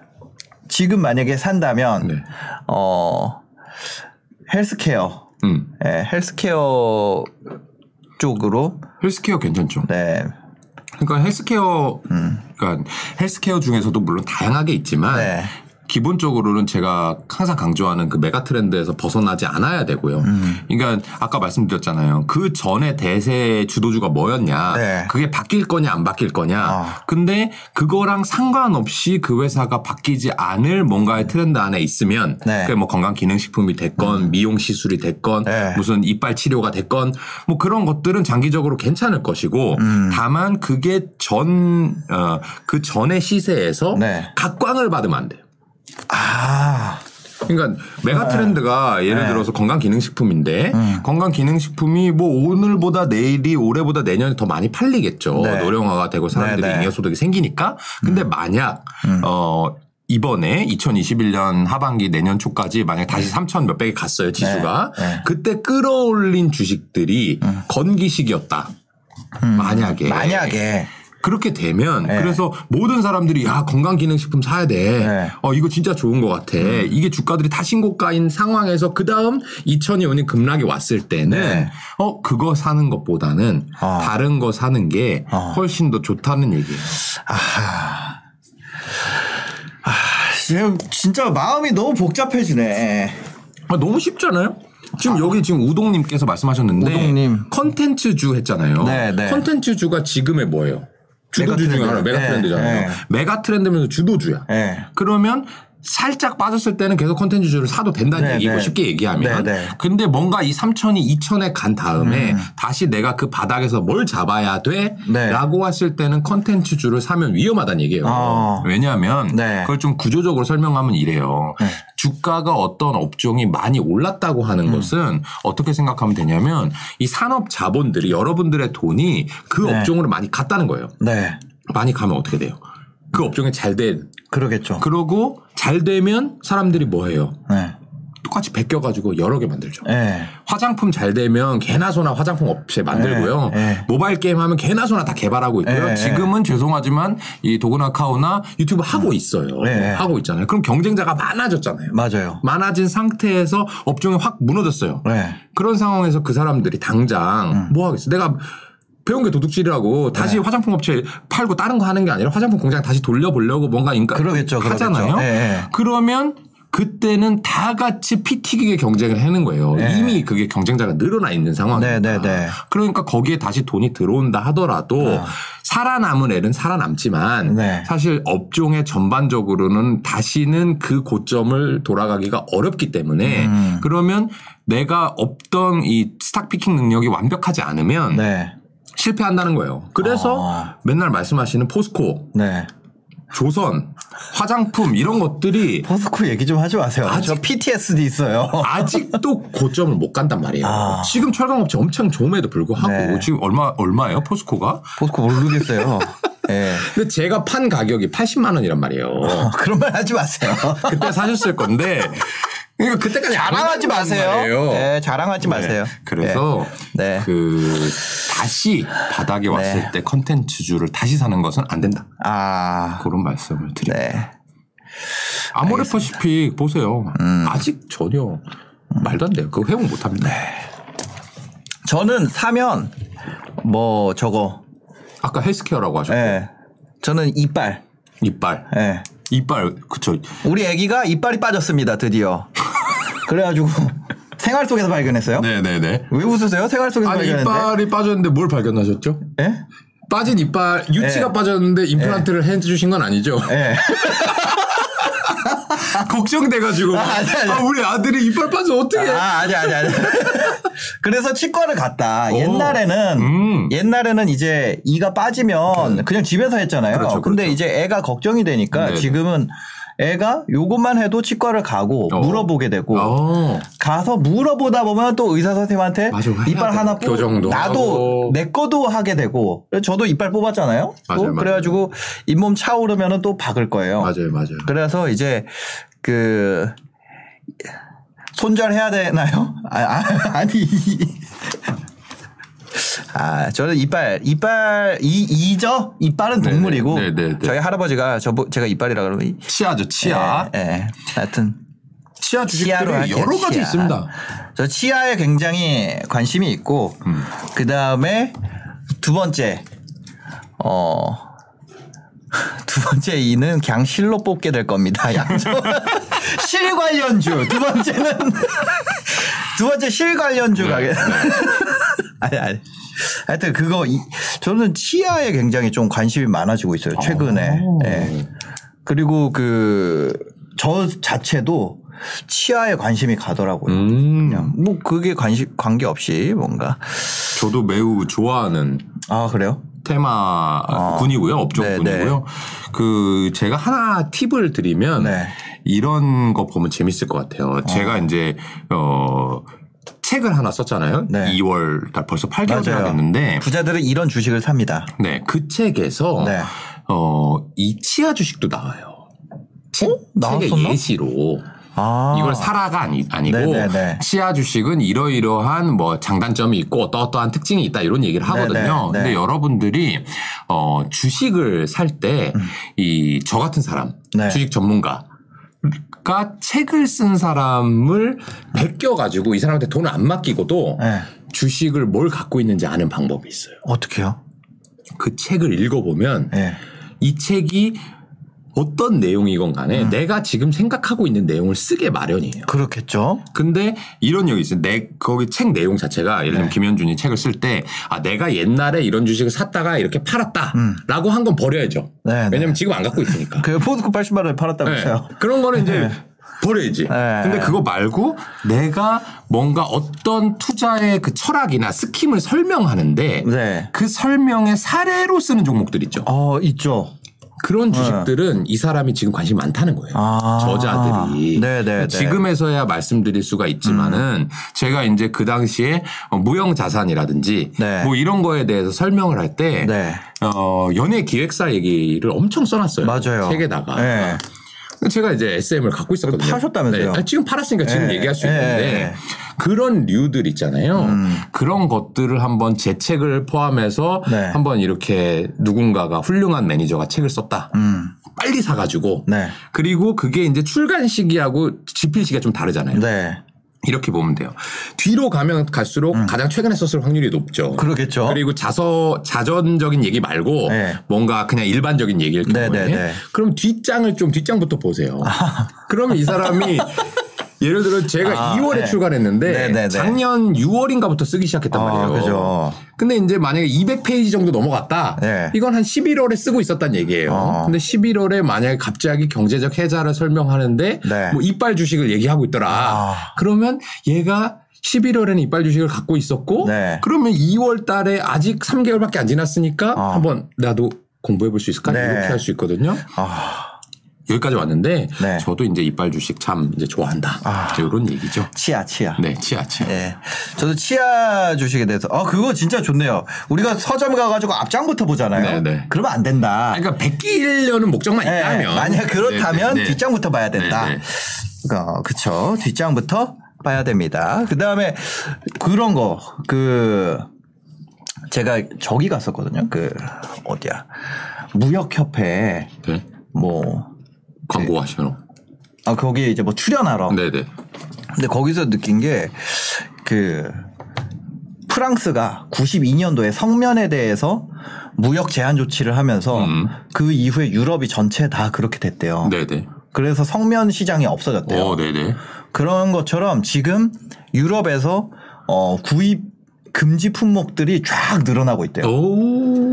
지금 만약에 산다면 네. 어 헬스케어 음. 예, 헬스케어 쪽으로 헬스케어 괜찮죠. 네. 그러니까 헬스케어, 그러니까 헬스케어 중에서도 물론 다양하게 있지만 네. 기본적으로는 제가 항상 강조하는 그 메가 트렌드에서 벗어나지 않아야 되고요. 음. 그러니까 아까 말씀드렸잖아요. 그 전에 대세 주도주가 뭐였냐. 네. 그게 바뀔 거냐 안 바뀔 거냐. 아. 근데 그거랑 상관없이 그 회사가 바뀌지 않을 뭔가의 트렌드 안에 있으면 네. 그게 뭐 건강 기능식품이 됐건 미용 시술이 됐건 네. 무슨 이빨 치료가 됐건 뭐 그런 것들은 장기적으로 괜찮을 것이고 음. 다만 그게 전, 어, 그 전의 시세에서 네. 각광을 받으면 안 돼요. 아. 그러니까 메가 트렌드가 예를 네. 음. 들어서 건강 기능식품인데 건강 기능식품이 뭐 오늘보다 내일이 올해보다 내년에 더 많이 팔리겠죠. 네. 노령화가 되고 사람들이 네, 네. 잉여 소득이 생기니까. 근데 만약 어 이번에 2021년 하반기 내년 초까지 만약 다시 3천 몇백이 갔어요 지수가. 그때 끌어올린 주식들이 건기식이었다. 만약에 만약에 그렇게 되면 네. 그래서 모든 사람들이 야 건강기능식품 사야 돼. 네. 음. 어 이거 진짜 좋은 것 같아. 이게 주가들이 다 신고가인 상황에서 그 다음 2002년 급락이 왔을 때는 네. 어 그거 사는 것보다는 아. 다른 거 사는 게 아. 훨씬 더 좋다는 얘기예요. 지금 진짜 마음이 너무 복잡해지네. 아, 너무 쉽잖아요. 지금 여기 지금 우동님께서 말씀하셨는데 우동님. 컨텐츠주 했잖아요. 네, 네. 컨텐츠주가 지금의 뭐예요? 주도주 중에. 하나 메가 네, 트렌드잖아요. 네. 메가 트렌드면서 주도주야. 예. 그러면 살짝 빠졌을 때는 계속 컨텐츠주를 사도 된다는 네, 얘기고 네. 쉽게 얘기하면. 네, 네. 근데 뭔가 이 3천이 2천에 간 다음에 음. 다시 내가 그 바닥에서 뭘 잡아야 돼? 네. 라고 했을 때는 컨텐츠주를 사면 위험하다는 얘기예요. 어. 왜냐하면 네. 그걸 좀 구조적으로 설명하면 이래요. 네. 주가가 어떤 업종이 많이 올랐다고 음. 하는 것은 어떻게 생각하면 되냐면 이 산업 자본들이 여러분들의 돈이 그 네. 업종으로 많이 갔다는 거예요. 네. 많이 가면 어떻게 돼요? 그 업종에 잘 돼. 그러겠죠. 그러고 잘 되면 사람들이 뭐 해요? 네. 똑같이 베껴가지고 여러 개 만들죠. 예. 화장품 잘 되면 개나 소나 화장품 업체 만들고요. 네, 네. 모바일 게임 하면 개나 소나 다 개발하고 있고요. 네, 지금은 죄송하지만 이 도그나카오나 유튜브 하고 있어요. 네. 하고 있잖아요. 그럼 경쟁자가 많아졌잖아요. 맞아요. 많아진 상태에서 업종이 확 무너졌어요. 네. 그런 상황에서 그 사람들이 당장 음. 뭐 하겠어? 내가 배운 게 도둑질이라고 네. 다시 화장품 업체 팔고 다른 거 하는 게 아니라 화장품 공장 다시 돌려보려고 뭔가 인가 그러겠죠, 그러겠죠. 하잖아요. 예, 예. 그러면 그때는 다 같이 피 튀기게 경쟁을 하는 거예요. 네. 이미 그게 경쟁자가 늘어나 있는 상황이니까. 네, 네, 네. 그러니까 거기에 다시 돈이 들어온다 하더라도 아. 살아남은 애는 살아남지만 네. 사실 업종의 전반적으로는 다시는 그 고점을 돌아가기가 어렵기 때문에 음. 그러면 내가 없던 이 스탁 피킹 능력이 완벽하지 않으면 네. 실패한다는 거예요. 그래서 아. 맨날 말씀하시는 포스코 네. 조선, 화장품 이런 것들이 포스코 얘기 좀 하지 마세요. 아직- 저 PTSD 있어요. 아직도 고점을 못 간단 말이에요. 아. 지금 철강업체 엄청 좋음에도 불구하고 네. 지금 얼마 얼마예요 포스코가? 포스코 모르겠어요. 예. <laughs> 근데 제가 판 가격이 80만 원이란 말이에요. 어, 그런 말 하지 마세요. 그때 사셨을 건데 그러니까 그때까지 안 자랑하지 마세요. 말이에요. 네, 자랑하지 마세요. 그래서 네. 그 다시 바닥에 왔을 네. 때 컨텐츠주를 다시 사는 것은 안 된다. 아, 그런 말씀을 드립니다. 네. 아모레퍼시픽 보세요. 음. 아직 전혀 말도 안 돼요. 그거 회복 못 합니다. 네. 저는 사면 뭐 저거, 아까 헬스케어라고 하셨고 예. 저는 이빨. 이빨. 예. 이빨 그쵸. 우리 애기가 이빨이 빠졌습니다, 드디어. 그래가지고 <laughs> 생활 속에서 발견했어요. 네네네. 왜 웃으세요? 생활 속에서 아니 발견했는데. 이빨이 빠졌는데 뭘 발견하셨죠? 예? 빠진 이빨 유치가 네. 빠졌는데 임플란트를 해주신 건 아니죠? 예. <laughs> <laughs> 걱정돼가지고 아니, 아니. 아 우리 아들이 이빨 빠져 어떻게? 아, 아니, 아니, 아니. <laughs> 그래서 치과를 갔다. 오. 옛날에는, 음. 옛날에는 이제 이가 빠지면 그냥 집에서 했잖아요. 그렇죠, 근데 그렇죠. 이제 애가 걱정이 되니까 네네. 지금은 애가 요것만 해도 치과를 가고 어. 물어보게 되고 어. 가서 물어보다 보면 또 의사 선생님한테 맞아, 이빨 돼. 하나 뽑 교정도 나도. 내 거도 하게 되고 저도 이빨 뽑았잖아요. 또 맞아요, 맞아요. 그래가지고 잇몸 차오르면은 또 박을 거예요. 맞아요 맞아요. 그래서 이제 그 손절해야 되나요? 아, 아 <laughs> 아니 아 저는 이빨 이빨 이 이죠 이빨은 네네, 동물이고 네네네. 저희 할아버지가 저 제가 이빨이라 그러면 이- 치아죠 치아. 예, 예. 하여튼 치아 주식들이 여러 가지 치아. 있습니다. 저 치아에 굉장히 관심이 있고 음. 그 다음에 두 번째 어. <laughs> 두 번째 이는 그냥 실로 뽑게 될 겁니다. 양조 실 관련주. 두 번째는 <laughs> 두 번째 실 관련주 네, 가게. <laughs> 아니 아니. 하여튼 그거 이, 저는 치아에 굉장히 좀 관심이 많아지고 있어요. 최근에. 오. 예. 그리고 그 저 자체도 치아에 관심이 가더라고요. 음. 그냥 뭐 그게 관심 관계 없이 뭔가 저도 매우 좋아하는 아 그래요? 테마 군이고요. 업종 네, 군이고요. 그 제가 하나 팁을 드리면 네. 이런 거 보면 재밌을 것 같아요. 제가 이제 어 책을 하나 썼잖아요. 네. 2월 달 벌써 8개월이 맞아요. 됐는데 부자들은 이런 주식을 삽니다. 네, 그 책에서 네. 어, 이 치아 주식도 나와요. 책, 책의 나왔었나? 예시로 아 이걸 사라가 아니, 아니고 네네네. 치아 주식은 이러이러한 뭐 장단점이 있고 어떠어떠한 특징이 있다 이런 얘기를 하거든요. 네네, 네. 근데 여러분들이 어 주식을 살 때 이저 같은 사람 음. 네. 주식 전문가 가 책을 쓴 사람을 베껴 가지고 이 사람한테 돈을 안 맡기고도 네. 주식을 뭘 갖고 있는지 아는 방법이 있어요. 어떻게요? 그 책을 읽어보면 네. 이 책이 어떤 내용이건 간에 음. 내가 지금 생각하고 있는 내용을 쓰게 마련이에요. 그렇겠죠. 근데 이런 얘기 있어요. 내 거기 책 내용 자체가 예를 들면 네. 김현준이 책을 쓸 때 아 내가 옛날에 이런 주식을 샀다가 이렇게 팔았다라고 한 건 버려야죠. 음. 네, 네. 왜냐면 지금 안 갖고 있으니까. <laughs> 그 포스코 80만 원에 팔았다면서요? 네. 그런 거는 이제 버려야지. 네. 근데 그거 말고 내가 뭔가 어떤 투자의 그 철학이나 스킴을 설명하는데 네. 그 설명의 사례로 쓰는 종목들 있죠. 어 있죠. 그런 주식들은 이 사람이 지금 관심이 많다는 거예요. 아. 저자들이. 네네. 네. 지금에서야 말씀드릴 수가 있지만은 제가 이제 그 당시에 어, 무형 자산이라든지 네. 뭐 이런 거에 대해서 설명을 할 때 네. 어, 연예 기획사 얘기를 엄청 써놨어요. 맞아요. 책에다가. 네. 제가 이제 SM을 갖고 있었거든요. 파셨다면서요? 네. 아니, 지금 팔았으니까 지금 네. 얘기할 수 네. 있는데 그런 류들 있잖아요. 음. 그런 것들을 한번 제 책을 포함해서 네. 한번 이렇게 누군가가 훌륭한 매니저가 책을 썼다. 음. 빨리 사가지고 네. 그리고 그게 이제 출간 시기하고 집필 시기가 좀 다르잖아요. 네. 이렇게 보면 돼요. 뒤로 가면 갈수록 가장 최근에 썼을 확률이 높죠. 음. 그러겠죠. 그리고 자서 자전적인 얘기 말고 네. 뭔가 그냥 일반적인 얘기일 경우에 네, 네, 네. 그럼 뒷장을 좀 뒷장부터 보세요. <laughs> 그러면 이 사람이 예를 들어 제가 아, 2월에 네. 출간했는데 네, 네, 네. 작년 6월인가부터 쓰기 시작했단 아, 말이에요. 그죠. 근데 이제 만약에 200페이지 정도 넘어갔다. 네. 이건 한 11월에 쓰고 있었단 얘기예요. 어. 근데 11월에 만약에 갑자기 경제적 해자를 설명하는데 네. 뭐 이빨 주식을 얘기하고 있더라. 아. 그러면 얘가 11월에는 이빨 주식을 갖고 있었고 네. 그러면 2월 달에 아직 3개월밖에 안 지났으니까 어. 한번 나도 공부해 볼 수 있을까? 네. 이렇게 할 수 있거든요. 아, 여기까지 왔는데 네. 저도 이제 이빨 주식 참 이제 좋아한다. 아. 이제 이런 얘기죠. 치아, 치아. 네, 치아 치아. 예. 저도 치아 주식에 대해서, 아, 그거 진짜 좋네요. 우리가 서점 가가지고 앞장부터 보잖아요. 네, 네. 그러면 안 된다. 아, 그러니까 베끼려는 목적만 예, 있다면 만약 그렇다면 네, 네, 네. 뒷장부터 봐야 된다. 네, 네. 어, 그쵸. 뒷장부터 봐야 됩니다. 그 다음에 그런 거, 그, 제가 저기 갔었거든요. 그, 어디야. 무역협회, 네. 뭐, 광고하시러. 아, 거기 이제 뭐 출연하러. 네, 네. 근데 거기서 느낀 게, 그, 프랑스가 92년도에 성면에 대해서 무역 제한 조치를 하면서 음. 그 이후에 유럽이 전체 다 그렇게 됐대요. 네, 네. 그래서 성면 시장이 없어졌대요. 어, 네, 네. 그런 것처럼 지금 유럽에서 어, 구입 금지 품목들이 쫙 늘어나고 있대요. 오.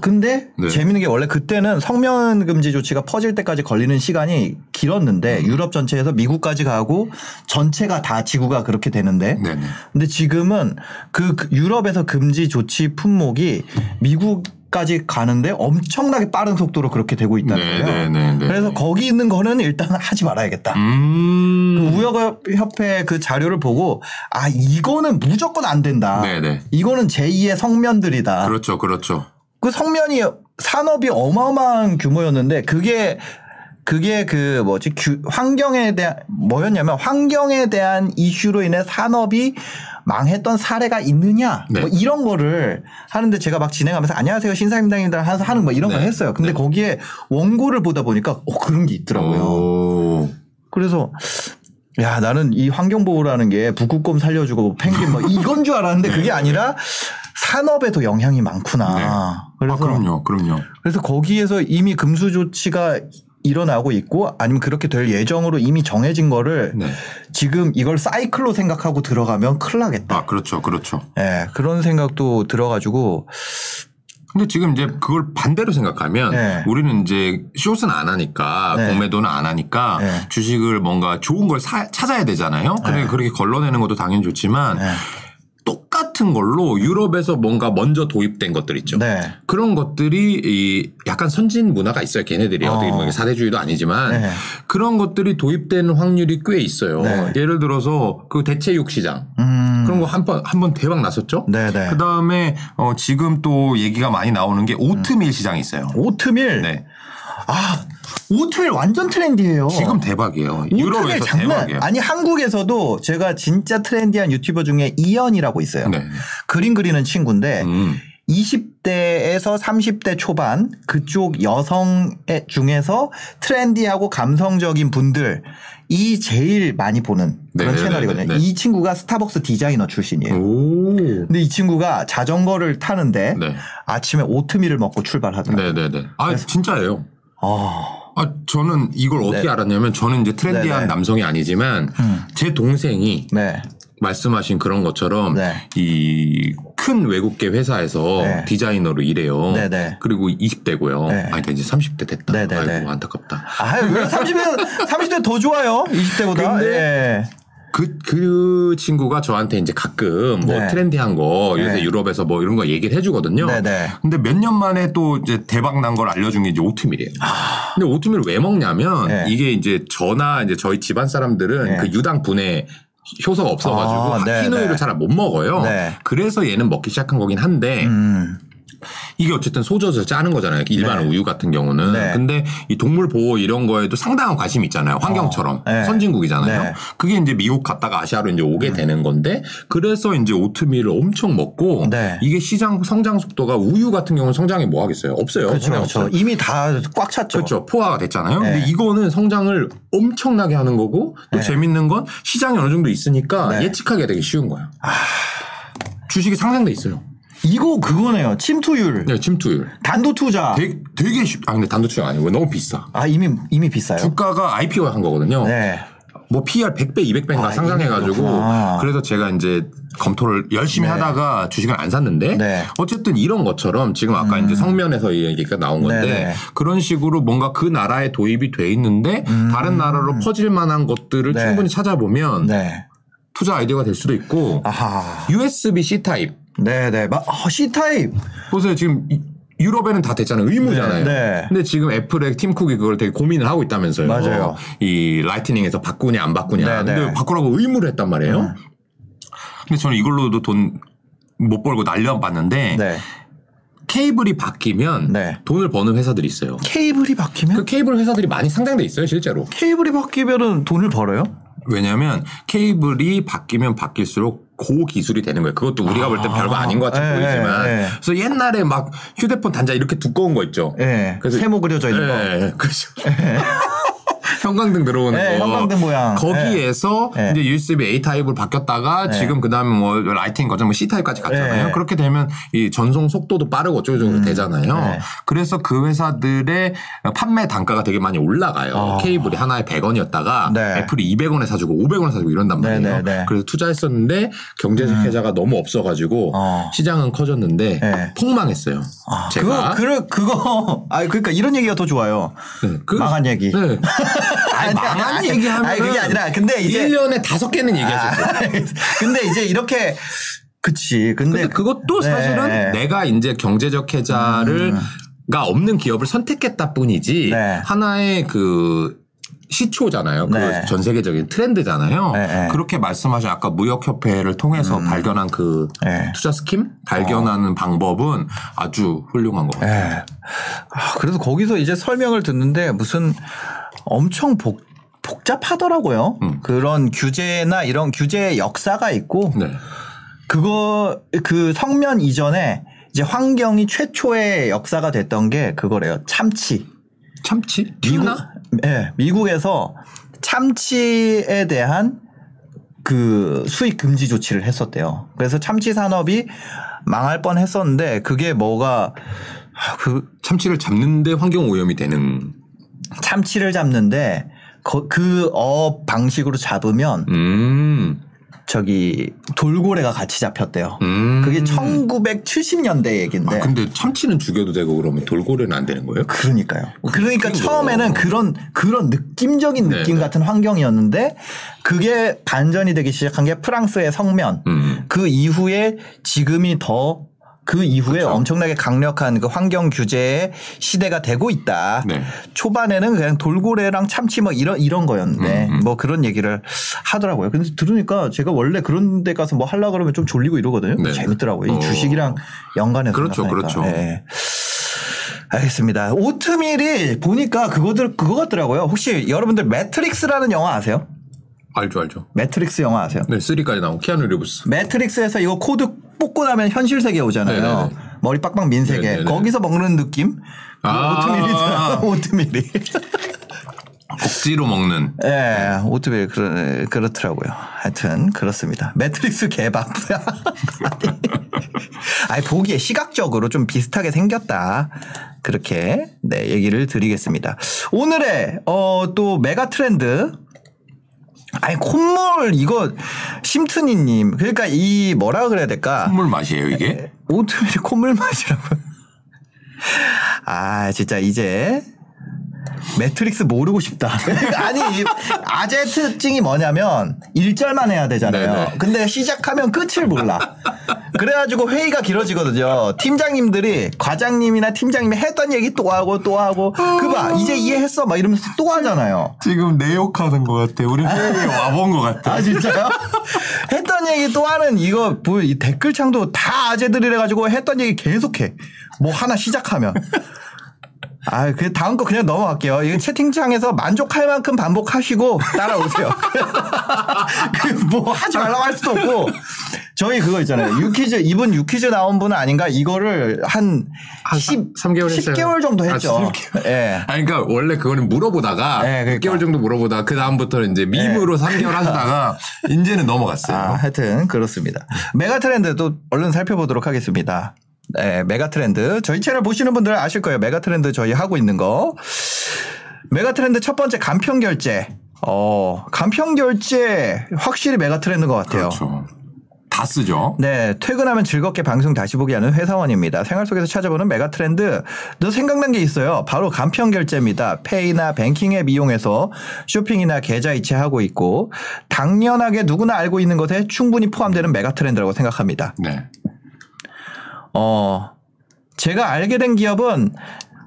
근데 네. 재밌는 게 원래 그때는 성면 금지 조치가 퍼질 때까지 걸리는 시간이 길었는데 음. 유럽 전체에서 미국까지 가고 전체가 다 지구가 그렇게 되는데 네, 네. 근데 지금은 그그 유럽에서 금지 조치 품목이 미국 까지 가는데 엄청나게 빠른 속도로 그렇게 되고 있다는 네, 거예요. 네, 네, 네. 그래서 거기 있는 거는 일단 하지 말아야겠다. 음. 그 무역협회 그 자료를 보고 아 이거는 무조건 안 된다. 네네. 이거는 제2의 성면들이다. 그렇죠, 그렇죠. 그 성면이 산업이 어마어마한 규모였는데 그게 그게 그 뭐지 규- 환경에 대한 뭐였냐면 환경에 대한 이슈로 인해 산업이 망했던 사례가 있느냐 네. 뭐 이런 거를 하는데 제가 막 진행하면서 안녕하세요 신사임당입니다 하면서 하는 거 이런 걸 네. 했어요. 근데 네. 거기에 원고를 보다 보니까 어 그런 게 있더라고요. 오. 그래서 야 나는 이 환경 보호라는 게 북극곰 살려주고 펭귄 뭐 이건 줄 알았는데 그게 아니라 산업에도 영향이 많구나. 네. 그래서 아, 그럼요, 그럼요. 그래서 거기에서 이미 금수 조치가 일어나고 있고 아니면 그렇게 될 예정으로 이미 정해진 거를 네. 지금 이걸 사이클로 생각하고 들어가면 큰일 나겠다. 아, 그렇죠, 그렇죠. 예, 그런 생각도 들어가지고 근데 지금 이제 그걸 반대로 생각하면 네. 우리는 이제 숏은 안 하니까 네. 공매도는 안 하니까 네. 주식을 뭔가 좋은 걸 사- 찾아야 되잖아요. 그래 그렇게 걸러내는 것도 당연히 좋지만 네. 똑같은 걸로 유럽에서 뭔가 먼저 도입된 것들 있죠. 네. 그런 것들이 이 약간 선진 문화가 있어요. 걔네들이 어. 어. 떻게 보면 사대주의도 아니지만 네. 그런 것들이 도입되는 확률이 꽤 있어요. 네. 예를 들어서 그 대체육 시장 음. 그런 거 한 번 한 번 대박 났었죠. 네네. 그 다음에 어 지금 또 얘기가 많이 나오는 게 오트밀 시장이 있어요. 오트밀. 네. 아, 오트밀 완전 트렌디해요. 지금 대박이에요. 유럽에서 장난 대박이에요. 아니 한국에서도 제가 진짜 트렌디한 유튜버 중에 이연이라고 있어요. 네. 그림 그리는 친구인데 음. 20대에서 30대 초반 그쪽 여성 중에서 trendy하고 감성적인 분들 이 제일 많이 보는 그런 네네네네. 채널이거든요. 네. 이 친구가 스타벅스 디자이너 출신이에요. 오. 근데 이 친구가 자전거를 타는데 네. 아침에 오트밀을 먹고 출발하더라고요. 네네네. 아 진짜예요. 아, 아 저는 이걸 어떻게 네. 알았냐면 저는 이제 trendy한 네네. 남성이 아니지만 음. 제 동생이 네. 말씀하신 그런 것처럼 네. 이큰 외국계 회사에서 네. 디자이너로 일해요. 네네. 그리고 20대고요. 네. 아니 이제 30대 됐다. 네네네. 아이고 안타깝다. 아유, 왜 30대, 30대 더 좋아요? 20대보다. 근데 예. 그, 그 친구가 저한테 이제 가끔 뭐 네. 트렌디한 거 요새 네. 유럽에서 뭐 이런 거 얘기를 해주거든요. 네네. 근데 몇 년 만에 또 이제 대박 난 걸 알려준 게 이제 오트밀이에요. 근데 오트밀을 왜 먹냐면 아. 네. 이게 이제 저나 이제 저희 집안 사람들은 네. 그 유당 분해 효소가 없어가지고 아, 네, 네. 잘못 먹어요. 네. 그래서 얘는 먹기 시작한 거긴 한데 음. 이게 어쨌든 소젖을 짜는 거잖아요. 일반 네. 우유 같은 경우는. 네. 근데 이 동물 보호 이런 거에도 상당한 관심이 있잖아요. 환경처럼. 어, 네. 선진국이잖아요. 네. 음. 그게 이제 미국 갔다가 아시아로 이제 오게 되는 건데 그래서 이제 오트밀을 엄청 먹고 네. 이게 시장 성장 속도가 우유 같은 경우는 성장이 뭐 하겠어요? 없어요. 그렇죠. 그렇죠. 이미 다 꽉 찼죠. 그렇죠. 포화가 됐잖아요. 네. 근데 이거는 성장을 엄청나게 하는 거고 또 네. 재밌는 건 시장이 어느 정도 있으니까 네. 아. 예측하기가 되게 쉬운 거예요. 주식이 상장돼 있어요. 이거 그거네요. 침투율, 네, 침투율. 단도 투자. 되게, 되게 쉽, 아, 근데 단도 투자 아니고 너무 비싸. 아 이미 이미 비싸요. 주가가 IPO 한 거거든요. 네. 뭐 PR 100배, 200배인가 아, 상장해가지고. 그래서 제가 이제 검토를 열심히 네. 하다가 주식을 안 샀는데 네. 음. 어쨌든 이런 것처럼 지금 아까 이제 성면에서 이 얘기가 나온 건데 네네. 그런 식으로 뭔가 그 나라에 도입이 돼 있는데 다른 나라로 퍼질 만한 것들을 음. 네. 충분히 찾아보면 네. 투자 아이디어가 될 수도 있고 아하. USB C 타입 네네. 마, 어, C 타입. 보세요 지금 이- 유럽에는 다 됐잖아요. 의무잖아요. 네, 네. 근데 지금 애플의 팀 쿡이 그걸 되게 고민을 하고 있다면서요. 맞아요. 이 Lightning에서 바꾸냐 안 바꾸냐. 네, 근데 네. 바꾸라고 의무를 했단 말이에요. 근데 저는 이걸로도 돈 못 벌고 날려봤는데 네. 케이블이 바뀌면 네. 돈을 버는 회사들이 있어요. 케이블이 바뀌면 그 케이블 회사들이 많이 상장돼 있어요, 실제로. 케이블이 바뀌면은 돈을 벌어요? 왜냐하면 케이블이 바뀌면 바뀔수록 고기술이 되는 거예요. 그것도 우리가 볼땐 별거 아닌 것 같이 예, 보이지만. 예, 예. 그래서 옛날에 막 휴대폰 단자 이렇게 두꺼운 거 있죠. 예. 그래서- 세모 그려져 있는 거. 예, 그렇죠. 형광등 들어오는 예, 거. 형광등 모양. 거기에서 예. 이제 USB A 타입으로 바뀌었다가 지금 그다음에 뭐 라이팅 거정 뭐 C 타입까지 갔잖아요. 예. 그렇게 되면 이 전송 속도도 빠르고 어쩌고저쩌고 되잖아요. 네. 그래서 그 회사들의 판매 단가가 되게 많이 올라가요. 아. 케이블이 하나에 100원이었다가 네. 애플이 200원에 사주고 500원에 사주고 이런단 네, 말이에요. 네, 네. 그래서 투자했었는데 경제적 혜자가 너무 없어가지고 어. 시장은 커졌는데 네. 폭망했어요. 아, 제가 그거, 그, 그거, <laughs> 아, 그러니까 이런 얘기가 더 좋아요. 네, 그- 망한 얘기. 네. 아니, 망한 아니, 얘기하면 아니, 그게 아니라, 근데 이제. 1년에 다섯 개는 얘기하셨어요. 아, <laughs> 근데 이제 이렇게, 그치. 근데, 근데 그것도 네. 사실은 내가 이제 경제적 혜자를 가 없는 기업을 선택했다 뿐이지 네. 하나의 그 시초잖아요. 네. 그전 세계적인 트렌드잖아요. 네, 네. 그렇게 말씀하신 아까 무역협회를 통해서 발견한 그 네. 투자 스킴 발견하는 방법은 아주 훌륭한 것 같아요. 예. 아, 그래서 거기서 이제 설명을 듣는데 무슨 엄청 복, 복잡하더라고요. 음. 그런 규제나 이런 규제의 역사가 있고 네. 그거 그 성면 이전에 이제 환경이 최초의 역사가 됐던 게 그거래요. 참치. 참치? 미국? 예, 미국에서 참치에 대한 그 수입 금지 조치를 했었대요. 그래서 참치 산업이 망할 뻔 했었는데 그게 뭐가 아, 그 참치를 잡는데 환경 오염이 되는. 참치를 잡는데 그어 방식으로 잡으면 음. 저기 돌고래가 같이 잡혔대요. 음. 그게 1970년대 얘긴데. 아, 근데 참치는 죽여도 되고 그러면 돌고래는 안 되는 거예요? 그러니까요. 그러니까 웃긴 처음에는 거. 그런 그런 느낌적인 네, 느낌 네. 같은 환경이었는데 그게 반전이 되기 시작한 게 프랑스의 성면. 음. 그 이후에 지금이 더 그 이후에 그렇죠. 엄청나게 강력한 그 환경 규제의 시대가 되고 있다. 네. 초반에는 그냥 돌고래랑 참치 뭐 이런 이런 거였는데 음, 음. 뭐 그런 얘기를 하더라고요. 근데 들으니까 제가 원래 그런 데 가서 뭐 하려 그러면 좀 졸리고 이러거든요. 네. 재밌더라고요. 이 어. 주식이랑 연관해서 그렇죠, 생각하니까. 그렇죠. 예. 알겠습니다. 오트밀이 보니까 그거들 그거 같더라고요. 혹시 여러분들 매트릭스라는 영화 아세요? 알죠, 알죠. 매트릭스 영화 아세요? 네, 3까지 나온 키아누 리브스. 매트릭스에서 이거 코드 뽑고 나면 현실 세계 오잖아요. 네네네. 머리 빡빡 민 세계. 네네네. 거기서 먹는 느낌? 그 아. <laughs> 오트밀이. 억지로 먹는. 예, 오트밀 그렇, 그렇더라고요. 하여튼 그렇습니다. 매트릭스 개밥. <laughs> 아니 보기에 시각적으로 좀 비슷하게 생겼다. 그렇게 네 얘기를 드리겠습니다. 오늘의 어 또 mega trend 아니 콧물 이거 심트니님 그러니까 이 뭐라 그래야 될까 콧물 맛이에요, 이게? 오트밀 콧물 맛이라고. <laughs> 아, 진짜 이제 매트릭스 모르고 싶다. <laughs> 아니, 아재 특징이 뭐냐면 1절만 해야 되잖아요. 네네. 근데 시작하면 끝을 몰라. 그래가지고 회의가 길어지거든요. 팀장님들이 과장님이나 팀장님이 했던 얘기 또 하고 또 하고 그봐 이제 이해했어 막 이러면서 또 하잖아요. 지금 내 욕하는 것 같아. 우리 회의에 와본 것 같아. 아 진짜요? 했던 얘기 또 하는 이거 뭐 이 댓글창도 다 아재들이래 가지고 했던 얘기 계속해. 뭐 하나 시작하면. 아, 그 다음 거 그냥 넘어갈게요. 이거 채팅창에서 만족할 만큼 반복하시고 따라오세요. <laughs> 그 뭐 하지 말라고 할 수도 없고. 저희 그거 있잖아요. 유퀴즈, 이분 유퀴즈 나온 분은 아닌가? 이거를 한, 한 10, 3개월 했어요. 10개월 정도 아, 했죠. 10개월. 예. 아니, 그러니까 원래 그거는 물어보다가 네, 그러니까. 6개월 정도 물어보다가 그 다음부터는 이제 밈으로 3개월 하시다가 <laughs> 이제는 넘어갔어요. 아, 하여튼 그렇습니다. 메가 트렌드도 얼른 살펴보도록 하겠습니다. 네, 메가 트렌드. 저희 채널 보시는 분들 아실 거예요. 메가 트렌드 저희 하고 있는 거. 메가 트렌드 첫 번째 간편 결제. 어, 간편 결제 확실히 메가 트렌드인 것 같아요. 그렇죠. 다 쓰죠. 네, 퇴근하면 즐겁게 방송 다시 보기 하는 회사원입니다. 생활 속에서 찾아보는 메가 트렌드. 너 생각난 게 있어요. 바로 간편 결제입니다. 페이나 뱅킹 앱 이용해서 쇼핑이나 계좌 이체하고 있고 당연하게 누구나 알고 있는 것에 충분히 포함되는 메가 트렌드라고 생각합니다. 네. 어, 제가 알게 된 기업은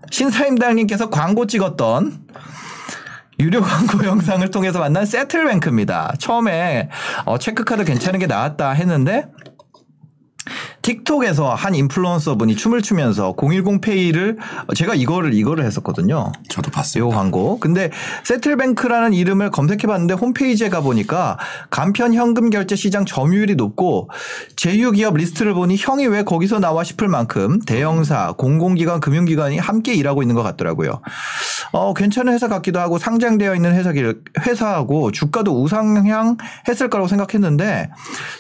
신사임당님께서 광고 찍었던 유료 광고 영상을 통해서 만난 세틀뱅크입니다. 처음에 어, 체크카드 괜찮은 게 나왔다 했는데 틱톡에서 한 인플루언서 분이 춤을 추면서 010 페이를 제가 이거를 이거를 했었거든요. 저도 봤어요. 요 광고. 근데 세틀뱅크라는 이름을 검색해 봤는데 홈페이지에 가 보니까 간편 현금 결제 시장 점유율이 높고 제휴 기업 리스트를 보니 형이 왜 거기서 나와 싶을 만큼 대형사, 공공기관, 금융기관이 함께 일하고 있는 것 같더라고요. 어, 괜찮은 회사 같기도 하고 상장되어 있는 회사길, 회사하고 주가도 우상향 했을 거라고 생각했는데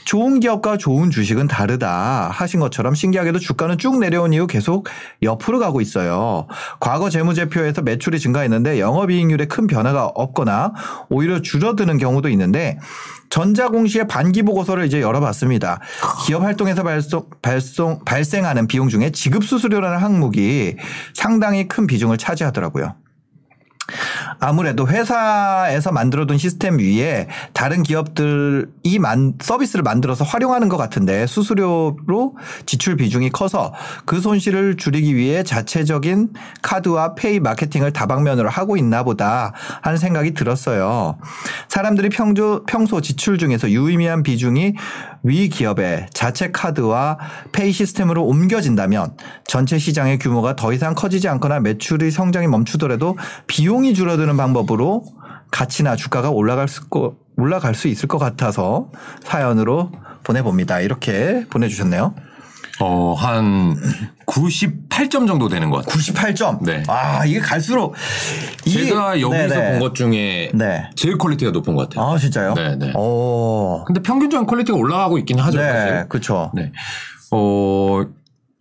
좋은 기업과 좋은 주식은 다르다 하신 것처럼 신기하게도 주가는 쭉 내려온 이후 계속 옆으로 가고 있어요. 과거 재무제표에서 매출이 증가했는데 영업이익률에 큰 변화가 없거나 오히려 줄어드는 경우도 있는데 전자공시의 반기 보고서를 이제 열어봤습니다. 기업 활동에서 발송, 발송, 발생하는 비용 중에 지급 수수료라는 항목이 상당히 큰 비중을 차지하더라고요. 아무래도 회사에서 만들어둔 시스템 위에 다른 기업들이 만, 서비스를 만들어서 활용하는 것 같은데 수수료로 지출 비중이 커서 그 손실을 줄이기 위해 자체적인 카드와 페이 마케팅을 다방면으로 하고 있나 보다 하는 생각이 들었어요. 사람들이 평소, 평소 지출 중에서 유의미한 비중이 위 기업의 자체 카드와 페이 시스템으로 옮겨진다면 전체 시장의 규모가 더 이상 커지지 않거나 매출의 성장이 멈추더라도 비용 이 줄어드는 방법으로 가치나 주가가 올라갈 수, 올라갈 수 있을 것 같아서 사연으로 보내봅니다. 이렇게 보내주셨네요. 어, 한 98점 정도 되는 것 같아요. 98점. 네. 아, 이게 갈수록. 제가 여기서. 본 것 중에 네. 제일 퀄리티가 높은 것 같아요. 아, 진짜요? 네네. 오. 근데 평균적인 퀄리티가 올라가고 있긴 하죠. 네. 그쵸. 네. 어,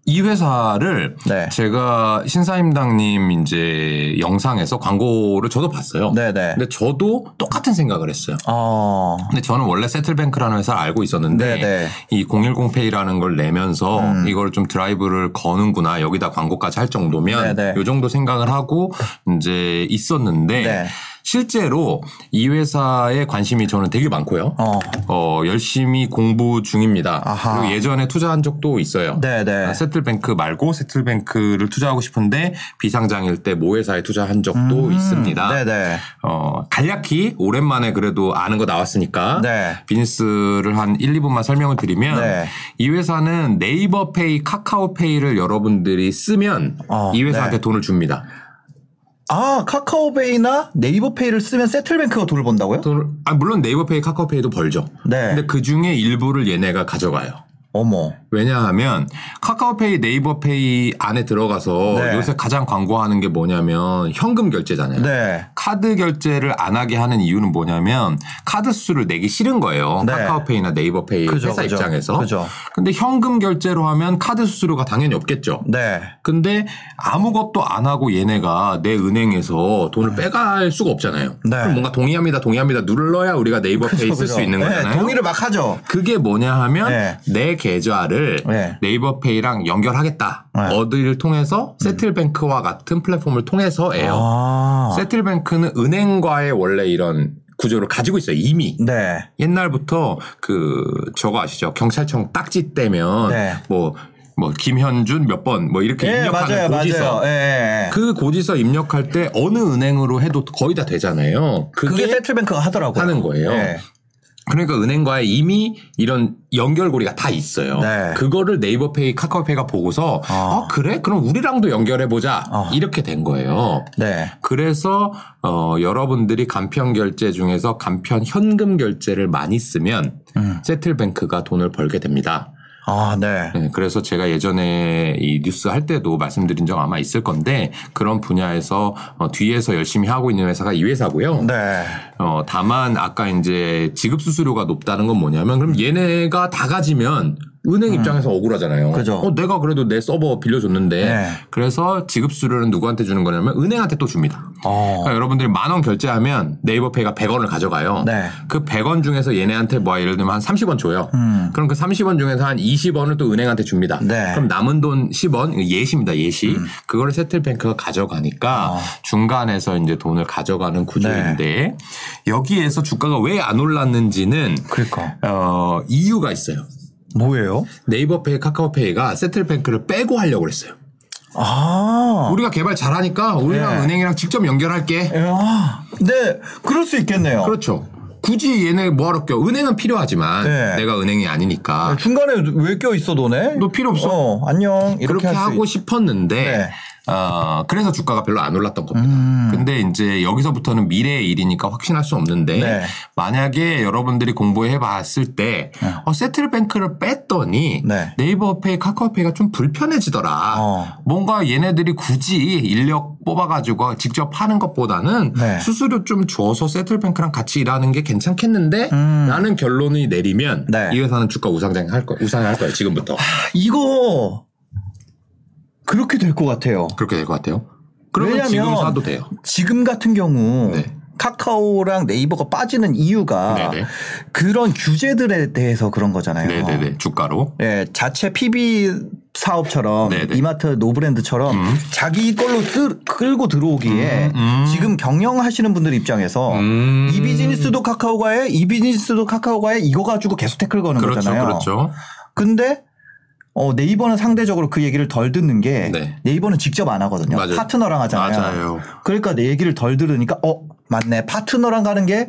이 회사를 네. 제가 신사임당님 이제 영상에서 광고를 저도 봤어요. 네네. 근데 저도 똑같은 생각을 했어요. 어. 근데 저는 원래 세틀뱅크라는 회사를 알고 있었는데 네네. 이 010페이라는 걸 내면서 음. 이걸 좀 드라이브를 거는구나 여기다 광고까지 할 정도면 네네. 요 정도 생각을 하고 이제 있었는데 네. 실제로 이 회사에 관심이 저는 되게 많고요. 어. 어, 열심히 공부 중입니다. 아하. 그리고 예전에 투자한 적도 있어요. 네네. 아, 세틀뱅크 말고 세틀뱅크를 투자하고 싶은데 비상장일 때 모회사에 투자한 적도 음. 있습니다. 네네. 어, 간략히 오랜만에 그래도 아는 거 나왔으니까 네. 비즈니스를 한 1, 2분만 설명을 드리면 네. 이 회사는 네이버페이, 카카오페이를 여러분들이 쓰면 어, 이 회사한테 네. 돈을 줍니다. 아, 카카오페이나 네이버페이를 쓰면 세틀뱅크가 돈을 번다고요? 돈을- 아, 물론 네이버페이, 카카오페이도 벌죠. 네. 근데 그 중에 일부를 얘네가 가져가요. 어머. 왜냐하면 카카오페이, 네이버페이 안에 들어가서 네. 요새 가장 광고하는 게 뭐냐면 현금 결제잖아요. 네. 카드 결제를 안 하게 하는 이유는 뭐냐면 카드 수수료를 내기 싫은 거예요. 네. 카카오페이나 네이버페이 그죠, 회사 그죠. 입장에서. 그죠. 근데 현금 결제로 하면 카드 수수료가 당연히 없겠죠. 네. 근데 아무것도 안 하고 얘네가 내 은행에서 돈을 빼갈 수가 없잖아요. 네. 그럼 뭔가 동의합니다, 동의합니다 눌러야 우리가 네이버페이 쓸 수 있는 네, 거잖아요. 동의를 막 하죠. 그게 뭐냐 하면 네. 내 계좌를 네. 네이버페이랑 연결하겠다. 네. 어디를 통해서 세틀뱅크와 같은 플랫폼을 통해서예요. 아. 세틀뱅크는 은행과의 원래 이런 구조를 가지고 있어요. 이미 네. 옛날부터 그 저거 아시죠? 경찰청 딱지 떼면 네. 뭐뭐 김현준 몇 번 뭐 이렇게 예, 입력하는 맞아요, 고지서. 맞아요. 예, 예. 그 고지서 입력할 때 어느 은행으로 해도 거의 다 되잖아요. 그게 그게 세틀뱅크가 하더라고요. 하는 거예요. 예. 그러니까 은행과의 이미 이런 연결고리가 다 있어요. 네. 그거를 네이버페이, 카카오페이가 보고서 아. 어 그래? 그럼 우리랑도 연결해 보자. 아. 이렇게 된 거예요. 네. 그래서 어 여러분들이 간편 결제 중에서 간편 현금 결제를 많이 쓰면 음. 세틀뱅크가 돈을 벌게 됩니다. 아, 네. 네, 그래서 제가 예전에 이 뉴스 할 때도 말씀드린 적 아마 있을 건데 그런 분야에서 어, 뒤에서 열심히 하고 있는 회사가 이 회사고요. 네. 어, 다만 아까 이제 지급 수수료가 높다는 건 뭐냐면 그럼 얘네가 다 가지면 은행 입장에서 억울하잖아요. 음. 그죠. 어, 내가 그래도 내 서버 빌려줬는데 네. 그래서 지급 수수료는 누구한테 주는 거냐면 은행한테 또 줍니다. 어. 그러니까 여러분들이 만 원 결제하면 네이버페이가 100원을 가져가요. 네. 그 100원 중에서 얘네한테 뭐 예를 들면 한 30원 줘요. 음. 그럼 그 30원 중에서 한 20원을 또 은행한테 줍니다. 네. 음. 그럼 남은 돈 10원 이거 예시입니다. 예시. 그거를 세틀뱅크가 가져가니까 어. 중간에서 이제 돈을 가져가는 구조인데 여기에서 주가가 왜 안 올랐는지는 그러니까. 어, 이유가 있어요. 뭐예요? 네이버페이, 카카오페이가 세틀뱅크를 빼고 하려고 그랬어요. 아. 우리가 개발 잘하니까 우리랑 네. 은행이랑 직접 연결할게. 야, 네, 그럴 수 있겠네요. 그렇죠. 굳이 얘네 뭐하러 껴? 은행은 필요하지만 네. 내가 은행이 아니니까 중간에 왜 껴 있어 너네? 너 필요 없어. 어, 안녕. 이렇게 그렇게 할수 하고 있- 싶었는데 네. 어, 그래서 주가가 별로 안 올랐던 겁니다. 음. 근데 이제 여기서부터는 미래의 일이니까 확신할 수 없는데 네. 만약에 여러분들이 공부해 봤을 때 어, 세틀뱅크를 뺐더니 네. 네이버 페이, 카카오페이가 좀 불편해지더라. 어. 뭔가 얘네들이 굳이 인력 뽑아가지고 직접 하는 것보다는 네. 수수료 좀 줘서 세틀뱅크랑 같이 일하는 게 괜찮겠는데? 라는 결론을 내리면 음. 네. 이 회사는 주가 우상장 할 거, 우상할 거예요, 지금부터. 이거 그렇게 될 것 같아요. 그렇게 될 것 같아요. 그러면 왜냐면 지금 사도 돼요. 지금 같은 경우 네. 카카오랑 네이버가 빠지는 이유가 네네. 그런 규제들에 대해서 그런 거잖아요. 네네네. 주가로. 예, 자체 PB 사업처럼 네네. 이마트 노브랜드처럼 음. 자기 걸로 들- 끌고 들어오기에 음, 음. 지금 경영하시는 분들 입장에서 음. 이 비즈니스도 카카오가 해, 이 비즈니스도 카카오가 해, 이거 가지고 계속 태클 거는 그렇죠. 거잖아요. 그렇죠. 근데 어, 네이버는 상대적으로 그 얘기를 덜 듣는 게 네. 네이버는 직접 안 하거든요. 맞아요. 파트너랑 하잖아요. 맞아요. 그러니까 내 얘기를 덜 들으니까 어 맞네 파트너랑 가는 게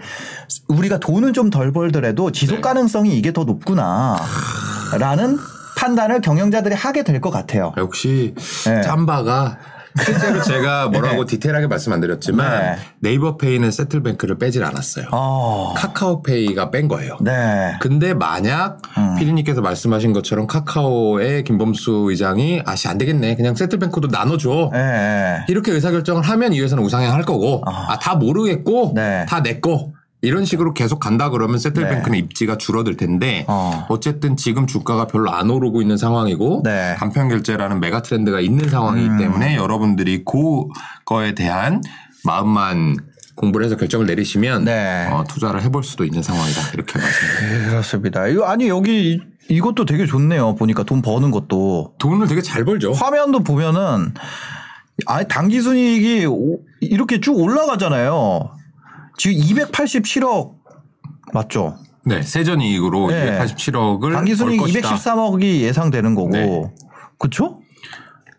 우리가 돈은 좀 덜 벌더라도 지속 네. 가능성이 이게 더 높구나라는 판단을 경영자들이 하게 될 것 같아요. 역시 네. 짬바가 실제로 제가 <laughs> 뭐라고 디테일하게 말씀 안 드렸지만 네. 네이버 페이는 세틀뱅크를 빼질 않았어요. 어, 카카오페이가 뺀 거예요. 네. 근데 만약 음. 피디님께서 말씀하신 것처럼 카카오의 김범수 의장이 아씨 안 되겠네 그냥 세틀뱅크도 나눠줘 예, 예. 이렇게 의사결정을 하면 이 회사는 우상향할 거고 아. 아다 모르겠고 네. 다 내꺼 이런 식으로 계속 간다 그러면 세틀뱅크는 입지가 줄어들 텐데 어. 어쨌든 지금 주가가 별로 안 오르고 있는 상황이고 네. 간편 결제라는 메가 트렌드가 있는 상황이기 음. 때문에 여러분들이 그거에 대한 마음만 공부를 해서 결정을 내리시면 네. 어, 투자를 해볼 수도 있는 상황이다 이렇게 말씀드립니다. 예, 그렇습니다. 이거 아니 여기 이- 이것도 되게 좋네요. 보니까 돈 버는 것도 돈을 되게 잘 벌죠. 화면도 보면은 아니 당기 순이익이 오- 이렇게 쭉 올라가잖아요. 지금 287억 맞죠? 네, 세전 이익으로 네. 287억을 당기 순이익 벌 것이다. 213억이 예상되는 거고. 네. 그쵸?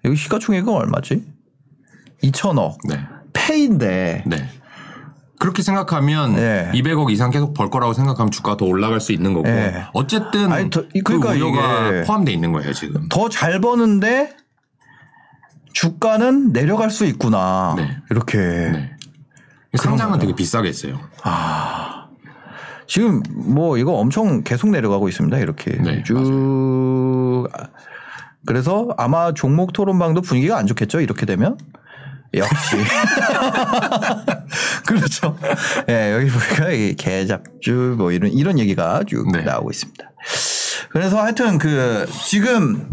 여기 시가총액은 얼마지? 2천억. 네, 페인데 네. 그렇게 생각하면 네. 200억 이상 계속 벌 거라고 생각하면 주가가 더 올라갈 수 있는 거고 네. 어쨌든 아니, 더- 그 그러니까 우려가 이게- 포함되어 있는 거예요 지금. 더 잘 버는데 주가는 내려갈 수 있구나. 네. 이렇게. 네. 상장은 되게 비싸게 했어요. 지금 뭐 이거 엄청 계속 내려가고 있습니다. 이렇게 네, 쭉. 그래서 아마 종목 토론방도 분위기가 안 좋겠죠. 이렇게 되면. 역시. <laughs> <laughs> 그렇죠. 예, 여기 보니까 이 개잡주 뭐 이런 이런 얘기가 쭉 네. 나오고 있습니다. 그래서 하여튼 그 지금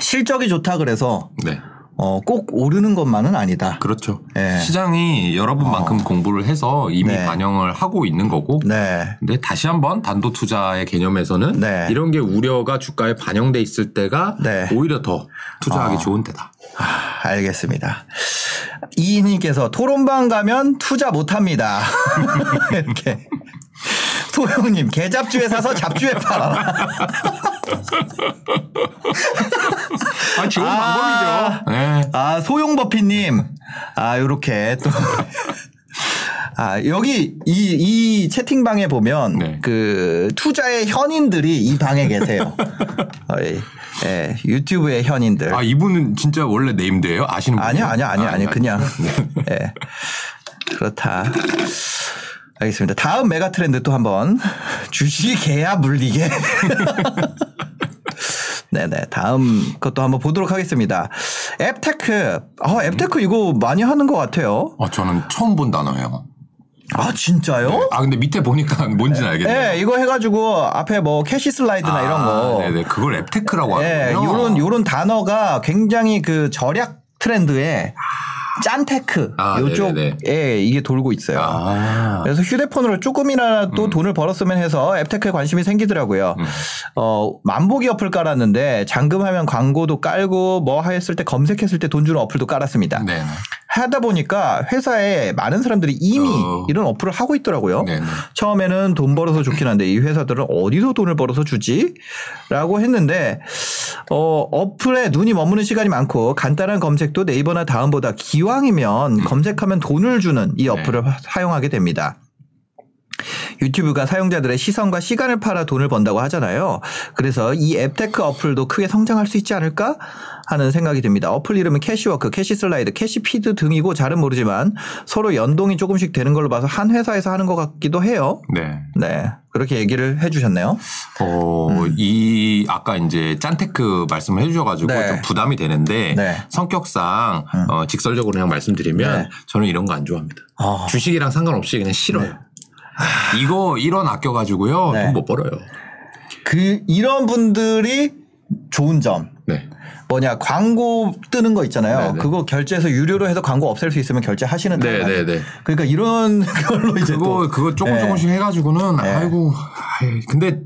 실적이 좋다 그래서 네. 어, 꼭 오르는 것만은 아니다. 그렇죠. 네. 시장이 여러분만큼 공부를 해서 이미 네. 반영을 하고 있는 거고. 네. 근데 다시 한번 단도 투자의 개념에서는 네. 이런 게 우려가 주가에 반영돼 있을 때가 네. 오히려 더 투자하기 아. 좋은 때다. 아, 알겠습니다. 이인님께서 토론방 가면 투자 못합니다. <laughs> 이렇게. 소영님 개잡주에 사서 잡주에 팔아라. <laughs> 아, 좋은 아. 방법이죠. 네. 아 소용버피님 아 요렇게 또. 아, 여기 이, 이 채팅방에 보면 네. 그 투자의 현인들이 이 방에 계세요. <laughs> 어, 예, 예, 유튜브의 현인들. 아, 이분은 진짜 원래 네임드예요? 아시는 분이에요? 아니야, 아니야, 아니야, 아, 아니 아니, 그냥 <laughs> 예 그렇다. 알겠습니다. 다음 메가 트렌드 또 한번 <laughs> 주식 개야 물리게. 네네. 다음 것도 한번 보도록 하겠습니다. 앱테크. 아, 앱테크 이거 많이 하는 것 같아요. 어, 저는 처음 본 단어예요. 아, 진짜요? 아, 근데 밑에 보니까 <laughs> 뭔지는 알겠네요. 네, 이거 해가지고 앞에 뭐 캐시 슬라이드나 아, 이런 거. 네네. 그걸 앱테크라고 예, 하는군요. 요런, 요런 단어가 굉장히 그 절약 트렌드에 짠테크. 아, 네네네. 요쪽에 이게 돌고 있어요. 아. 그래서 휴대폰으로 조금이라도 돈을 벌었으면 해서 앱테크에 관심이 생기더라고요. 음. 어, 만보기 어플 깔았는데 잠금하면 광고도 깔고 뭐 했을 때 검색했을 때 돈 주는 어플도 깔았습니다. 네네. 하다 보니까 회사에 많은 사람들이 이미 어. 이런 어플을 하고 있더라고요. 네네. 처음에는 돈 벌어서 좋긴 한데 이 회사들은 어디서 돈을 벌어서 주지? 라고 했는데 어, 어플에 눈이 머무는 시간이 많고 간단한 검색도 네이버나 다음보다 기왕이면 검색하면 돈을 주는 이 어플을 화- 사용하게 됩니다. 유튜브가 사용자들의 시선과 시간을 팔아 돈을 번다고 하잖아요. 그래서 이 앱테크 어플도 크게 성장할 수 있지 않을까 하는 생각이 듭니다. 어플 이름은 캐시워크, 캐시슬라이드, 캐시피드 등이고 잘은 모르지만 서로 연동이 조금씩 되는 걸로 봐서 한 회사에서 하는 것 같기도 해요. 네. 네. 그렇게 얘기를 해주셨네요. 어, 이, 아까 이제 짠테크 말씀을 해주셔가지고 네. 좀 부담이 되는데 네. 성격상 어, 직설적으로 그냥 말씀드리면 네. 저는 이런 거 안 좋아합니다. 아. 주식이랑 상관없이 그냥 싫어요. 이거 1원 아껴 가지고요. 네. 돈 못 벌어요. 그, 이런 분들이 좋은 점. 네. 뭐냐, 광고 뜨는 거 있잖아요. 네네. 그거 결제해서 유료로 해서 광고 없앨 수 있으면 결제하시는 네, 타입. 네, 네. 그러니까 이런 <laughs> 걸로 이제 그거, 또. 그거 조금 네. 조금씩 해가지고는 네. 아이고, 아이, 근데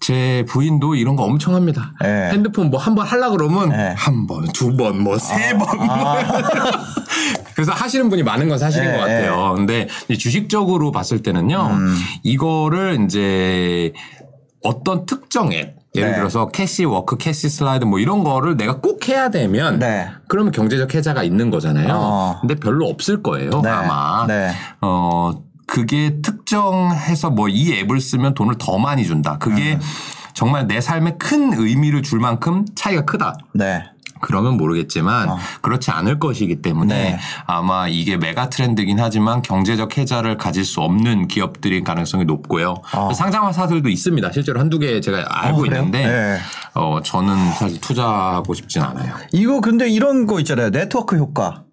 제 부인도 이런 거 엄청 합니다. 네. 핸드폰 뭐 한 번 하려 그러면 네. 한 번, 두 번, 뭐 세 번. <laughs> 그래서 하시는 분이 많은 건 사실인 네, 것 같아요. 근데 이 주식적으로 봤을 때는요, 음. 이거를 이제 어떤 특정 앱, 예를 네. 들어서 캐시 워크, 캐시 슬라이드 뭐 이런 거를 내가 꼭 해야 되면 네. 그러면 경제적 해자가 있는 거잖아요. 어. 근데 별로 없을 거예요, 네. 아마. 네. 어, 그게 특정해서 뭐 이 앱을 쓰면 돈을 더 많이 준다. 그게 음. 정말 내 삶에 큰 의미를 줄 만큼 차이가 크다. 네. 그러면 모르겠지만 그렇지 않을 것이기 때문에 어. 네. 아마 이게 메가 트렌드긴 하지만 경제적 해자를 가질 수 없는 기업들일 가능성이 높고요. 어. 상장사들도 있습니다. 실제로 한두 개 제가 알고 어? 있는데 네. 어, 저는 사실 투자하고 싶진 않아요. 이거 근데 이런 거 있잖아요. 네트워크 효과.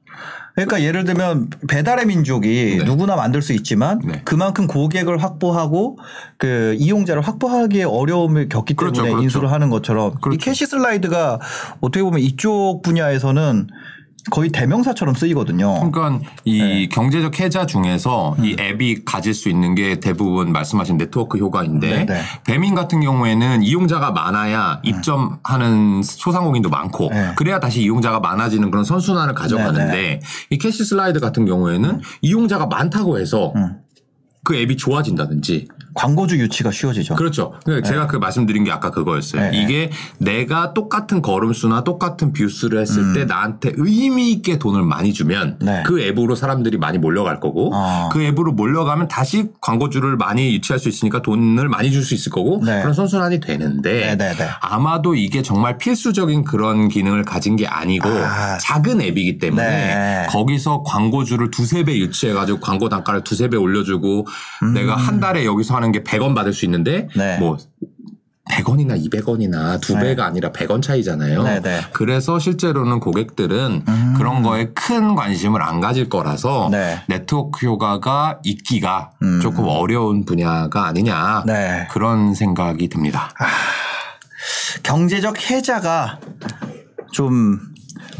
그러니까 예를 들면 배달의 민족이 네. 누구나 만들 수 있지만 네. 그만큼 고객을 확보하고 그 이용자를 확보하기에 어려움을 겪기 때문에 그렇죠, 그렇죠. 인수를 하는 것처럼 이 그렇죠. 캐시 슬라이드가 어떻게 보면 이쪽 분야에서는 거의 대명사처럼 쓰이거든요. 그러니까 이 네. 경제적 해자 중에서 음. 이 앱이 가질 수 있는 게 대부분 말씀하신 네트워크 효과인데 네, 네. 배민 같은 경우에는 이용자가 많아야 입점하는 소상공인도 많고 네. 그래야 다시 이용자가 많아지는 그런 선순환을 가져가는데 네, 이 캐시 슬라이드 같은 경우에는 이용자가 많다고 해서 음. 그 앱이 좋아진다든지 광고주 유치가 쉬워지죠. 그렇죠. 그러니까 제가 그 말씀드린 게 아까 그거였어요. 네. 이게 내가 똑같은 걸음수나 똑같은 뷰수를 했을 때 나한테 의미 있게 돈을 많이 주면 음. 네. 그 앱으로 사람들이 많이 몰려갈 거고 아. 그 앱으로 몰려가면 다시 광고주를 많이 유치할 수 있으니까 돈을 많이 줄 수 있을 거고 네. 그런 선순환이 되는데 네, 네, 네. 아마도 이게 정말 필수적인 그런 기능을 가진 게 아니고 아. 작은 앱이기 때문에 네. 거기서 광고주를 두세 배 유치해가지고 광고 단가를 두세 배 올려주고 내가 한 달에 여기서 하는 게 100원 받을 수 있는데 음. 네. 뭐 100원이나 200원이나 두 네. 배가 아니라 100원 차이잖아요. 네, 네. 그래서 실제로는 고객들은 음. 그런 거에 큰 관심을 안 가질 거라서 네. 네트워크 효과가 있기가 음. 조금 어려운 분야가 아니냐 네. 그런 생각이 듭니다. 경제적 혜자가 좀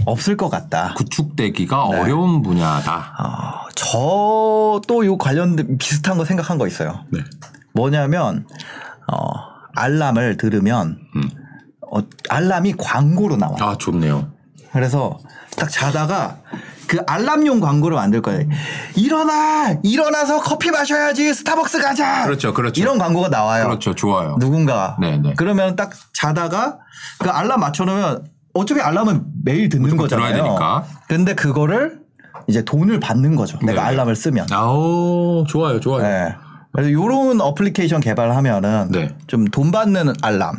없을 것 같다. 구축되기가 네. 어려운 분야다. 어, 저도 요 관련 비슷한 거 생각한 거 있어요. 네. 뭐냐면 어, 알람을 들으면 음. 어, 알람이 광고로 나와. 요 아 좋네요. 그래서 딱 자다가 그 알람용 광고를 만들 거예요. 일어나! 일어나서 커피 마셔야지! 스타벅스 가자! 그렇죠, 그렇죠. 이런 광고가 나와요. 그렇죠, 좋아요. 누군가가. 네, 네. 그러면 딱 자다가 그 알람 맞춰놓으면 어차피 알람은 매일 듣는 거잖아요. 근데 그거를 이제 돈을 받는 거죠. 내가 네. 알람을 쓰면. 아우 좋아요, 좋아요. 네. 그래서 이런 어플리케이션 개발하면은 네. 좀 돈 받는 알람.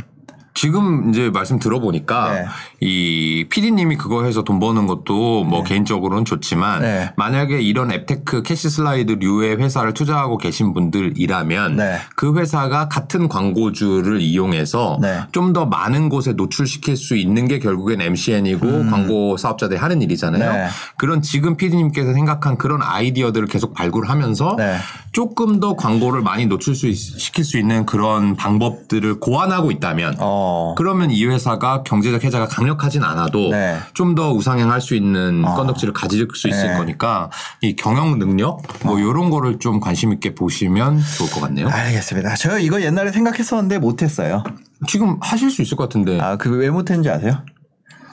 지금 이제 말씀 들어보니까 네. 이 PD님이 그거 해서 돈 버는 것도 뭐 개인적으로는 좋지만 네. 만약에 이런 앱테크 캐시 슬라이드 류의 회사를 투자하고 계신 분들이라면 네. 그 회사가 같은 광고주를 이용해서 네. 좀더 많은 곳에 노출시킬 수 있는 게 결국엔 MCN이고 광고 사업자들이 하는 일이잖아요. 음. 네. 그런 지금 PD님께서 생각한 그런 아이디어들을 계속 발굴하면서 네. 조금 더 광고를 많이 노출 수 있- 시킬 수 있는 그런 방법들을 고안하고 있다면 어. 그러면 이 회사가 경제적 혜자가 강력 하진 않아도 네. 좀더 우상향할 수 있는 건덕지를 가질 수 있을 네. 거니까 이 경영 능력 뭐 이런 거를 좀 관심 있게 보시면 좋을 것 같네요. 알겠습니다. 저 이거 옛날에 생각했었는데 못했어요. 지금 하실 수 있을 것 같은데 아, 그 왜 못했는지 아세요?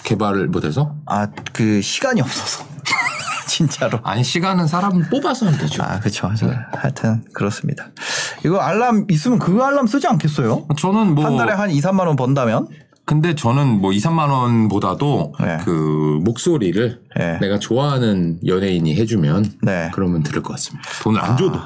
개발을 못해서 아, 그 시간이 없어서. <laughs> 진짜로. 아니 시간은 사람 뽑아서 하면 되죠. 아, 그렇죠. 하여튼 그렇습니다. 이거 알람 있으면 그 알람 쓰지 않겠어요? 저는 뭐 한 달에 한 2, 3만 원 번다면? 근데 저는 뭐 2, 3만 원보다도 네. 그 목소리를 네. 내가 좋아하는 연예인이 해주면 네. 그러면 들을 것 같습니다. 돈을 안 줘도.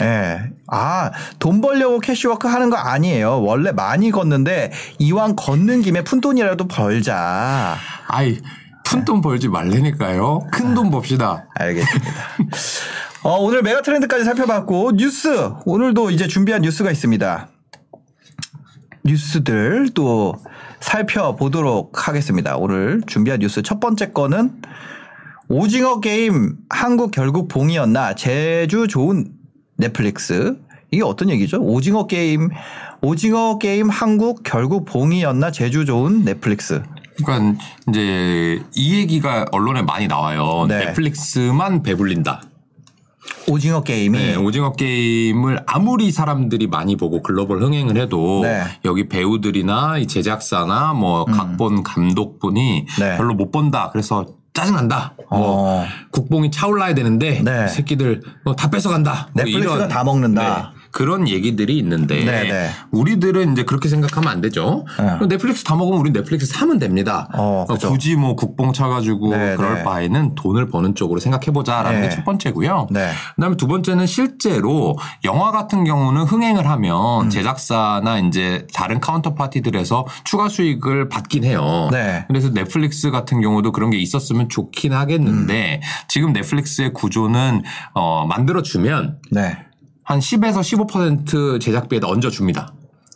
예. 아, 돈 벌려고 캐시워크 하는 거 아니에요. 원래 많이 걷는데 이왕 걷는 김에 푼돈이라도 벌자. 아이 푼돈 벌지 말라니까요. 큰돈 법시다. 알겠습니다. 어, 오늘 메가 트렌드까지 살펴봤고 뉴스 오늘도 이제 준비한 뉴스가 있습니다. 뉴스들 또 살펴보도록 하겠습니다. 오늘 준비한 뉴스 첫 번째 거는 오징어 게임 한국 결국 봉이었나 재주 좋은 넷플릭스 이게 어떤 얘기죠? 오징어 게임 오징어 게임 한국 결국 봉이었나 재주 좋은 넷플릭스 그러니까 이제 이 얘기가 언론에 많이 나와요. 네. 넷플릭스만 배불린다. 오징어 게임이 네, 오징어 게임을 아무리 사람들이 많이 보고 글로벌 흥행을 해도 네. 여기 배우들이나 이 제작사나 뭐 각본 감독분이 음. 네. 별로 못 본다. 그래서 짜증난다. 뭐 어. 국뽕이 차올라야 되는데 네. 이 새끼들 뭐 다 뺏어간다. 뭐 넷플릭스가 이런, 다 먹는다. 네, 그런 얘기들이 있는데 네, 네. 우리들은 이제 그렇게 생각하면 안 되죠. 네. 넷플릭스 다 먹으면 우리 넷플릭스 사면 됩니다. 어, 그죠. 굳이 뭐 국뽕 차가지고 네, 그럴 네. 바에는 돈을 버는 쪽으로 생각해보자라는 네. 게첫 번째고요. 네. 그다음에 두 번째는 실제로 영화 같은 경우는 흥행을 하면 음. 제작사나 이제 다른 counterparty들에서 추가 수익을 받긴 해요. 네. 그래서 넷플릭스 같은 경우도 그런 게 있었으면 좋긴 하겠는데 음. 지금 넷플릭스의 구조는 어 만들어 주면 네. 한 10에서 15% 제작비에다 얹어 줍니다.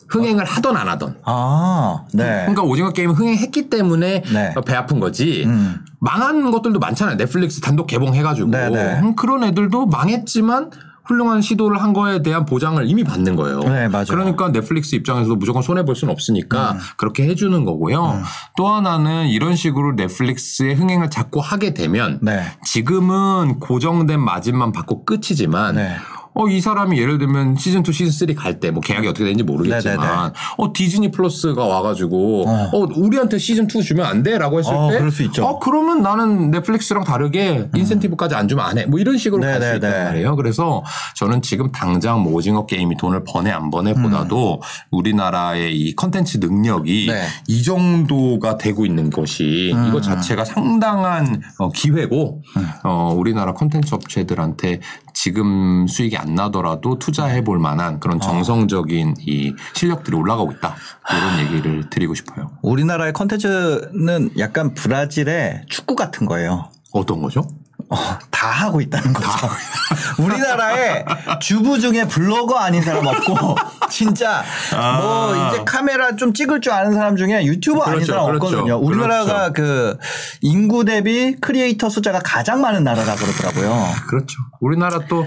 흥행을 하던 안 하던. 아, 네. 그러니까 오징어 게임 흥행했기 때문에 네. 배 아픈 거지. 음. 망한 것들도 많잖아요. 넷플릭스 단독 개봉해가지고 네, 네. 음, 그런 애들도 망했지만 훌륭한 시도를 한 거에 대한 보장을 이미 받는 거예요. 네, 맞아요. 음. 그러니까 넷플릭스 입장에서도 무조건 손해 볼 수는 없으니까 그렇게 해주는 거고요. 또 하나는 이런 식으로 넷플릭스의 흥행을 자꾸 하게 되면 네. 지금은 고정된 마진만 받고 끝이지만 네. 어, 이 사람이 예를 들면 시즌 2, 시즌 3 갈 때 뭐 계약이 어떻게 되는지 모르겠지만 네네네. 어, 디즈니 플러스가 와가지고 어. 어, 우리한테 시즌 2 주면 안 돼? 라고 했을 어, 때 그럴 수 있죠. 어, 그러면 나는 넷플릭스랑 다르게 인센티브까지 안 주면 안 해. 뭐 이런 식으로 갈수 네네네. 있단 말이에요. 그래서 저는 지금 당장 뭐 오징어 게임이 돈을 버네 안 버네 보다도 우리나라의 이 컨텐츠 능력이 네. 이 정도가 되고 있는 것이 음. 이거 자체가 상당한 어, 기회고 어, 우리나라 컨텐츠 업체들한테 지금 수익이 안 나더라도 투자해 볼 만한 그런 어. 정성적인 이 실력들이 올라가고 있다. 이런 얘기를 드리고 싶어요. 우리나라의 컨텐츠는 약간 브라질의 축구 같은 거예요. 어떤 거죠? 어, 다 하고 있다는 거죠. <laughs> 우리나라에 주부 중에 블로거 아닌 사람 없고 <laughs> 진짜 뭐 이제 카메라 좀 찍을 줄 아는 사람 중에 유튜버 아닌 그렇죠, 사람 그렇죠. 없거든요. 우리나라가 그 인구 대비 크리에이터 숫자가 가장 많은 나라라 그러더라고요. 그렇죠. 우리나라 또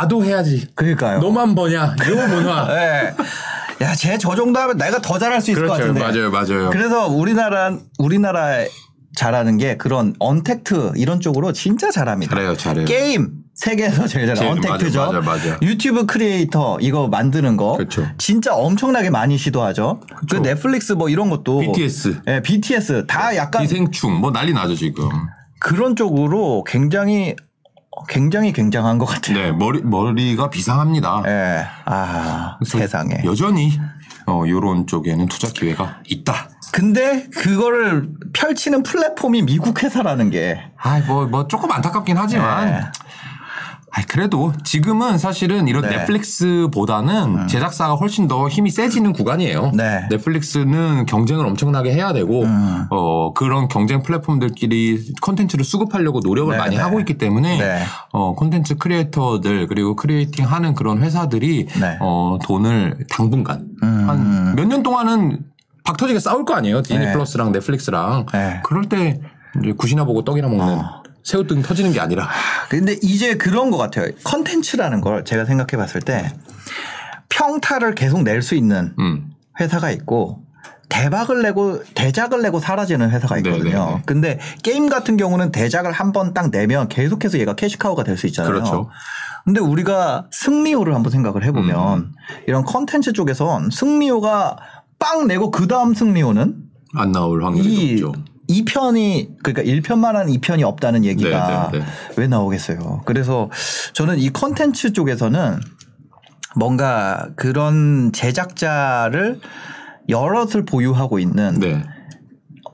나도 해야지. 그러니까요. 너만 버냐? 요 문화. 예. <laughs> 야, 쟤 저 정도 하면 내가 더 잘할 수 있을 것 그렇죠. 같은데. 맞아요, 맞아요. 그래서 우리나라 우리나라 잘하는 게 그런 언택트 이런 쪽으로 진짜 잘합니다. 잘해요, 잘해요. 게임 세계에서 제일. 제일 언택트죠. 맞아, 맞아, 맞아. 유튜브 크리에이터 이거 만드는 거 그렇죠. 진짜 엄청나게 많이 시도하죠. 그 넷플릭스 뭐 이런 것도 BTS. 예, BTS 다 약간 기생충 뭐 난리 나죠 지금. 그런 쪽으로 굉장히 굉장히 굉장한 것 같아요. 네 머리 머리가 비상합니다. 예. 아, 세상에. 여전히 어 요런 쪽에는 투자 기회가 있다. 근데 그거를 펼치는 플랫폼이 미국 회사라는 게 아뭐 뭐 조금 안타깝긴 하지만. 네. 아 그래도 지금은 사실은 이런 네. 음. 넷플릭스보다는 제작사가 훨씬 더 힘이 세지는 구간이에요. 네. 넷플릭스는 경쟁을 엄청나게 해야 되고 음. 어 그런 경쟁 플랫폼들끼리 콘텐츠를 수급하려고 노력을 네, 많이 네. 하고 있기 때문에 네. 어 콘텐츠 크리에이터들 그리고 creating 하는 그런 회사들이 네. 어 돈을 당분간 음. 한몇 년 동안은 박 터지게 싸울 거 아니에요. 디즈니 네. 플러스랑 넷플릭스랑 네. 그럴 때 이제 굿이나 보고 떡이나 먹는 어. 새우등 터지는 게 아니라 근데 이제 그런 것 같아요. 컨텐츠라는 걸 제가 생각해 봤을 때 평타를 계속 낼 수 있는 음. 회사가 있고 대박을 내고 대작을 내고 사라지는 회사가 있거든요. 네네네. 근데 게임 같은 경우는 대작을 한 번 딱 내면 계속해서 얘가 캐시카우가 될 수 있잖아요. 그렇죠. 근데 우리가 승리호를 한번 생각을 해보면 음. 이런 컨텐츠 쪽에선 승리호가 빵 내고 그 다음 승리호는 안 나올 확률이 이 높죠. 2편이 그러니까 1편만 한 2편이 없다는 얘기가 네, 네, 네. 왜 나오겠어요. 그래서 저는 이 컨텐츠 쪽에서는 뭔가 그런 제작자를 여럿을 보유하고 있는 네.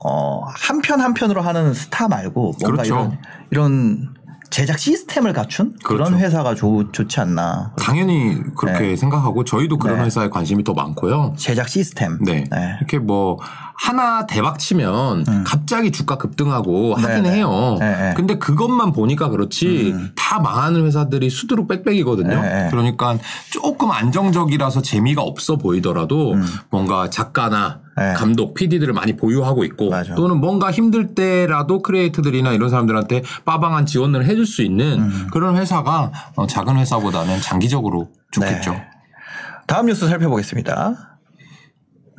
어, 한 편 한 편으로 하는 스타 말고 뭔가 그렇죠. 이런 이런 제작 시스템을 갖춘 그런 그렇죠. 회사가 좋, 좋지 않나. 당연히 그렇게 네. 생각하고 저희도 그런 네. 회사에 관심이 더 많고요. 제작 시스템. 네. 네. 이렇게 뭐 하나 대박 치면 갑자기 주가 급등하고 하긴 음. 네, 네. 해요. 네, 네. 근데 그것만 보니까 그렇지 다 망하는 회사들이 수두룩 빽빽이거든요. 네, 네. 그러니까 조금 안정적이라서 재미가 없어 보이더라도 뭔가 작가나 음. 네. 감독, PD들을 많이 보유하고 있고 맞아. 또는 뭔가 힘들 때라도 크리에이터들이나 이런 사람들한테 빠방한 지원을 해줄 수 있는 음. 그런 회사가 어, 작은 회사보다는 장기적으로 좋겠죠. 네. 다음 뉴스 살펴보겠습니다.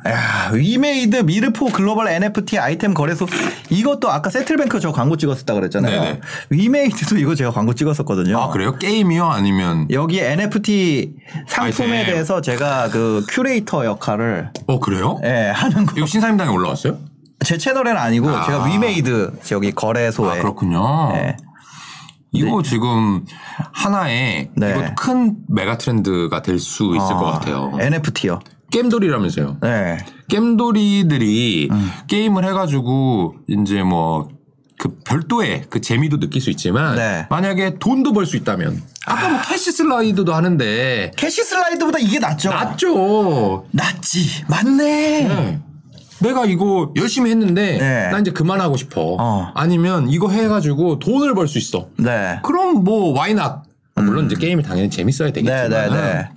야, 위메이드 미르포 글로벌 NFT 아이템 거래소 이것도 아까 세틀뱅크 저 광고 찍었었다 그랬잖아요. 네네. 위메이드도 이거 제가 광고 찍었었거든요. 아 그래요? 게임이요? 아니면 여기 NFT 상품에 아이템. 대해서 제가 그 큐레이터 역할을 어 그래요? 예, 하는 거. 이거 신사임당에 올라왔어요? 제 채널에는 아니고 아. 제가 위메이드 저기 거래소에 아 그렇군요. 네. 이거 지금 하나의 네. 이것도 큰 메가 트렌드가 될 수 있을 아, 것 같아요. NFT요. 게임돌이라면서요. 네. 게임돌이들이 음. 게임을 해가지고 이제 뭐 그 별도의 그 재미도 느낄 수 있지만 네. 만약에 돈도 벌 수 있다면 아까 뭐 캐시 슬라이드도 하는데 캐시 슬라이드보다 이게 낫죠. 낫죠. 낫지. 맞네. 네. 내가 이거 열심히 했는데 네. 나 이제 그만하고 싶어. 어. 아니면 이거 해가지고 돈을 벌 수 있어. 네. 그럼 뭐 why not. 물론 이제 게임이 당연히 재밌어야 네, 되겠지만.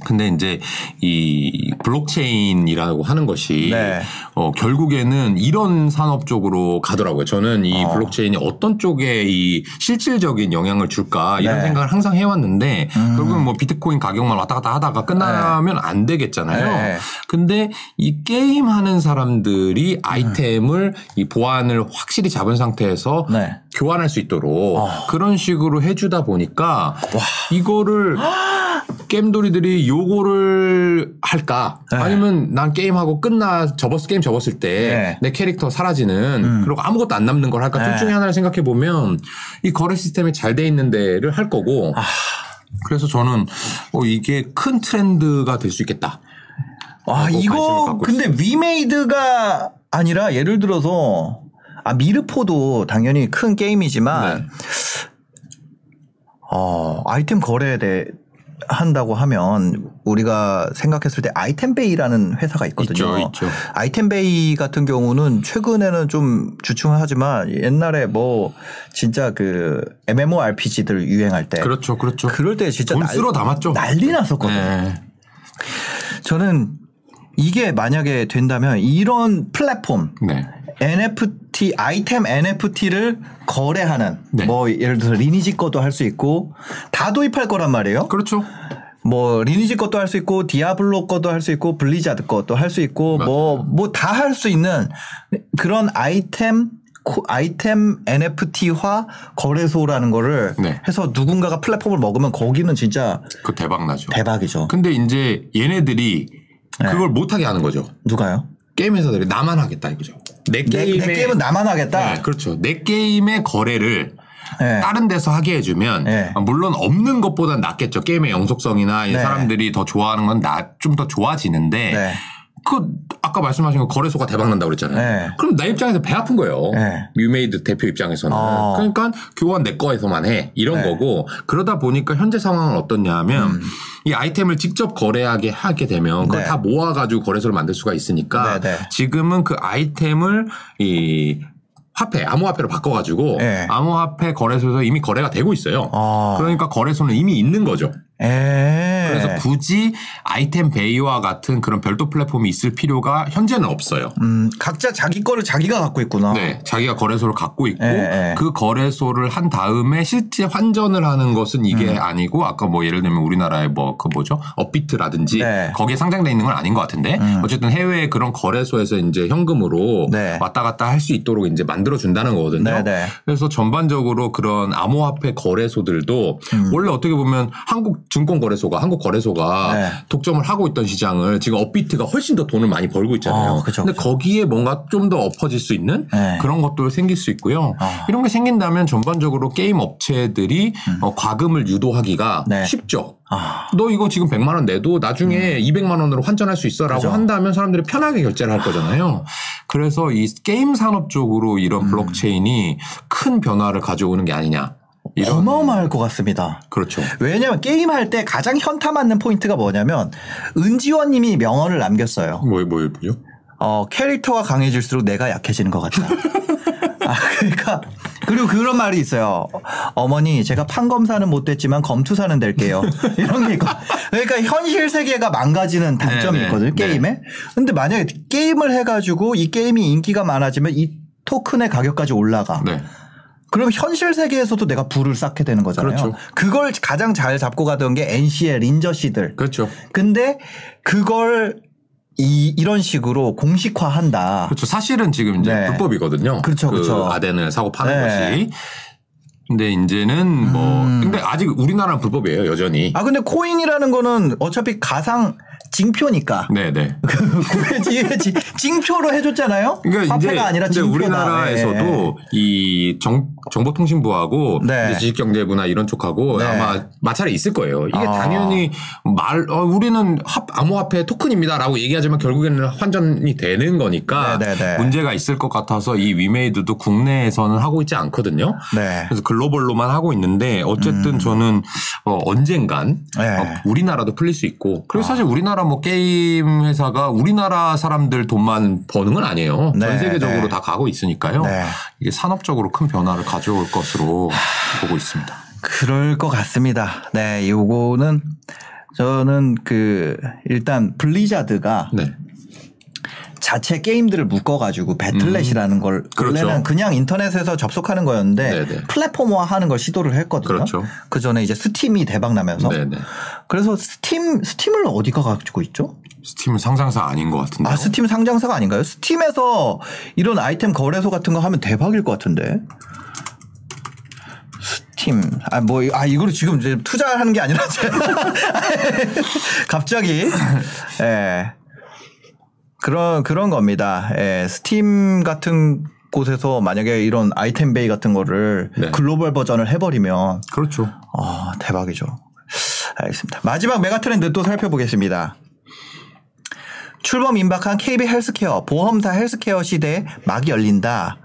네, 네. 근데 이제 이 블록체인이라고 하는 것이 네. 어 결국에는 이런 산업 쪽으로 가더라고요. 저는 이 어. 블록체인이 어떤 쪽에 이 실질적인 영향을 줄까 이런 네. 음. 생각을 항상 해왔는데 결국은 뭐 비트코인 가격만 왔다 갔다 하다가 끝나면 안 되겠잖아요. 네. 근데 이 게임 하는 사람들이 음. 아이템을 이 보안을 확실히 잡은 상태에서 네. 교환할 수 있도록 어. 그런 식으로 해주다 보니까 이거를 <gasps> 게임돌이들이 요거를 할까? 네. 아니면 난 게임하고 끝나 접었 게임 접었을 때 네. 내 캐릭터 사라지는 그리고 아무것도 안 남는 걸 할까? 네. 둘 중에 하나를 생각해 보면 이 거래 시스템이 잘 돼 있는 데를 할 거고 아. 그래서 저는 어, 이게 큰 트렌드가 될 수 있겠다. 관심을 이거 근데 위메이드가 아니라 예를 들어서 아 미르포도 당연히 큰 게임이지만 네. 어, 아이템 거래에 대해 한다고 하면 우리가 생각했을 때 아이템베이라는 회사가 있거든요. 있죠, 있죠. 아이템베이 같은 경우는 최근에는 좀 주춤을 하지만 옛날에 뭐 진짜 그 MMORPG들 유행할 때 그렇죠, 그렇죠. 그럴 때 진짜 돈 날- 쓸어 담았죠. 난리 났었거든요. 네. 저는 이게 만약에 된다면 이런 플랫폼 네. NFT 아이템 NFT를 거래하는 네. 뭐 예를 들어서 리니지 것도 할 수 있고 다 도입할 거란 말이에요. 그렇죠. 뭐 리니지 것도 할 수 있고 디아블로 것도 할 수 있고 블리자드 것도 할 수 있고 뭐 뭐 다 할 수 있는 그런 아이템 코- 아이템 NFT화 거래소라는 거를 네. 해서 누군가가 플랫폼을 먹으면 거기는 진짜 그 대박 나죠. 대박이죠. 근데 이제 얘네들이 네. 그걸 못하게 하는 거죠. 누가요? 게임 회사들이 나만 하겠다 이거죠. 내 내, 게임의 내 게임은 나만 하겠다. 네, 그렇죠. 내 게임의 거래를 네. 다른 데서 하게 해주면 네. 물론 없는 것보단 낫겠죠. 게임의 영속성이나 이 네. 사람들이 더 좋아하는 건 좀 더 좋아지는데 네. 그 아까 말씀하신 거 거래소가 대박 난다고 그랬잖아요. 네. 그럼 나 입장에서 배 아픈 거예요. 네. 위메이드 대표 입장에서는. 어. 그러니까 교환 내 거에서만 해. 이런 네. 거고 그러다 보니까 현재 상황은 어떻냐 하면 음. 이 아이템을 직접 거래하게 하게 되면 그걸 네. 다 모아가지고 거래소를 만들 수가 있으니까 네, 네. 지금은 그 아이템을 이 화폐, 암호화폐로 바꿔가지고 네. 암호화폐 거래소에서 이미 거래가 되고 있어요. 아. 그러니까 거래소는 이미 있는 거죠. 에. 그래서 굳이 아이템 베이와 같은 그런 별도 플랫폼이 있을 필요가 현재는 없어요. 음, 각자 자기 거를 자기가 갖고 있구나. 네, 자기가 거래소를 갖고 있고 예, 예. 그 거래소를 한 다음에 실제 환전을 하는 것은 이게 음. 아니고 아까 뭐 예를 들면 우리나라의 뭐 그 뭐죠 업비트라든지 네. 음. 거기에 상장돼 있는 건 아닌 것 같은데 어쨌든 해외 그런 거래소에서 이제 현금으로 네. 왔다 갔다 할 수 있도록 이제 만들어 준다는 거거든요. 네, 네. 그래서 전반적으로 그런 암호화폐 거래소들도 음. 원래 어떻게 보면 한국 증권 거래소가 한국 거래소가 네. 독점을 하고 있던 시장을 지금 업비트가 훨씬 더 돈을 많이 벌고 있잖아요. 어, 그쵸, 근데 그쵸. 거기에 뭔가 좀 더 엎어질 수 있는 네. 그런 것도 생길 수 있고요. 어. 이런 게 생긴다면 전반적으로 게임 업체들이 어, 과금을 유도하기가 음. 네. 쉽죠. 아, 너 이거 지금 100만 원 내도 나중에 200만 원으로 환전할 수 있어라고 그죠. 한다면 사람들이 편하게 결제를 할 거잖아요. 그래서 이 게임 산업 쪽으로 이런 음. 블록체인이 큰 변화를 가져오는 게 아니냐. 이런 어마어마할 것 같습니다. 그렇죠. 왜냐면 게임할 때 가장 현타 맞는 포인트가 뭐냐면 은지원님이 명언을 남겼어요. 뭐, 뭐, 뭐죠? 어, 캐릭터가 강해질수록 내가 약해지는 것 같다. <laughs> 아, 그러니까 그리고 그런 말이 있어요. 어머니, 제가 판검사는 못 됐지만 검투사는 될게요. <laughs> 이런 게 있고. 그러니까 현실 세계가 망가지는 단점이 네, 네, 있거든요, 네. 게임에. 근데 만약에 게임을 해가지고 이 게임이 인기가 많아지면 이 토큰의 가격까지 올라가. 네. 그럼 현실 세계에서도 내가 불을 쌓게 되는 거잖아요. 그렇죠. 걸 가장 잘 잡고 가던 게 NC의 린저 씨들. 그렇죠. 근데 그걸 이, 이런 식으로 공식화한다. 그렇죠. 사실은 지금 이제 네. 불법이거든요. 그렇죠, 그 그렇죠. 아덴을 사고 파는 네. 것이. 근데 이제는 뭐 음. 근데 아직 우리나라는 불법이에요, 여전히. 아 근데 코인이라는 거는 어차피 가상 징표니까. 네, 네. <laughs> 징표로 해줬잖아요. 그러니까 이제 화폐가 아니라 근데 징표다. 우리나라에서도 이 정, 정보통신부하고 네. 지식경제부나 이런 쪽하고 네. 아마 마찰이 있을 거예요. 이게 아. 당연히 말 어, 우리는 합, 암호화폐 토큰입니다라고 얘기하지만 결국에는 환전이 되는 거니까 네, 네, 네. 문제가 있을 것 같아서 이 위메이드도 국내에서는 하고 있지 않거든요. 네. 그래서 글로벌로만 하고 있는데 어쨌든 저는 어, 언젠간 음. 네. 아. 어, 우리나라도 풀릴 수 있고 그리고 사실 우리나라 뭐 게임 회사가 우리나라 사람들 돈만 버는 건 아니에요. 네, 전 세계적으로 네. 다 가고 있으니까요. 네. 이게 산업적으로 큰 변화를 가 져올 것으로 보고 있습니다. 그럴 것 같습니다. 네, 요거는 저는 그 일단 블리자드가 네. 자체 게임들을 묶어가지고 배틀넷이라는 걸 그렇죠. 원래는 그냥 인터넷에서 접속하는 거였는데 네네. 플랫폼화하는 걸 시도를 했거든요. 그렇죠. 그 전에 이제 스팀이 대박 나면서 네네. 그래서 스팀 스팀을 어디가 가지고 있죠? 스팀은 상장사 아닌 것 같은데. 아 스팀 상장사가 아닌가요? 스팀에서 이런 아이템 거래소 같은 거 하면 대박일 것 같은데. 스팀 아 뭐 아 이거를 지금 이제 투자하는 게 아니라 <laughs> 갑자기 예 그런 그런 겁니다. 예 스팀 같은 곳에서 만약에 이런 아이템 베이 같은 거를 네. 글로벌 버전을 해버리면 그렇죠. 아, 대박이죠. 알겠습니다. 마지막 메가 트렌드 또 살펴보겠습니다. 출범 임박한 KB 헬스케어, 보험사 헬스케어 시대에 막이 열린다.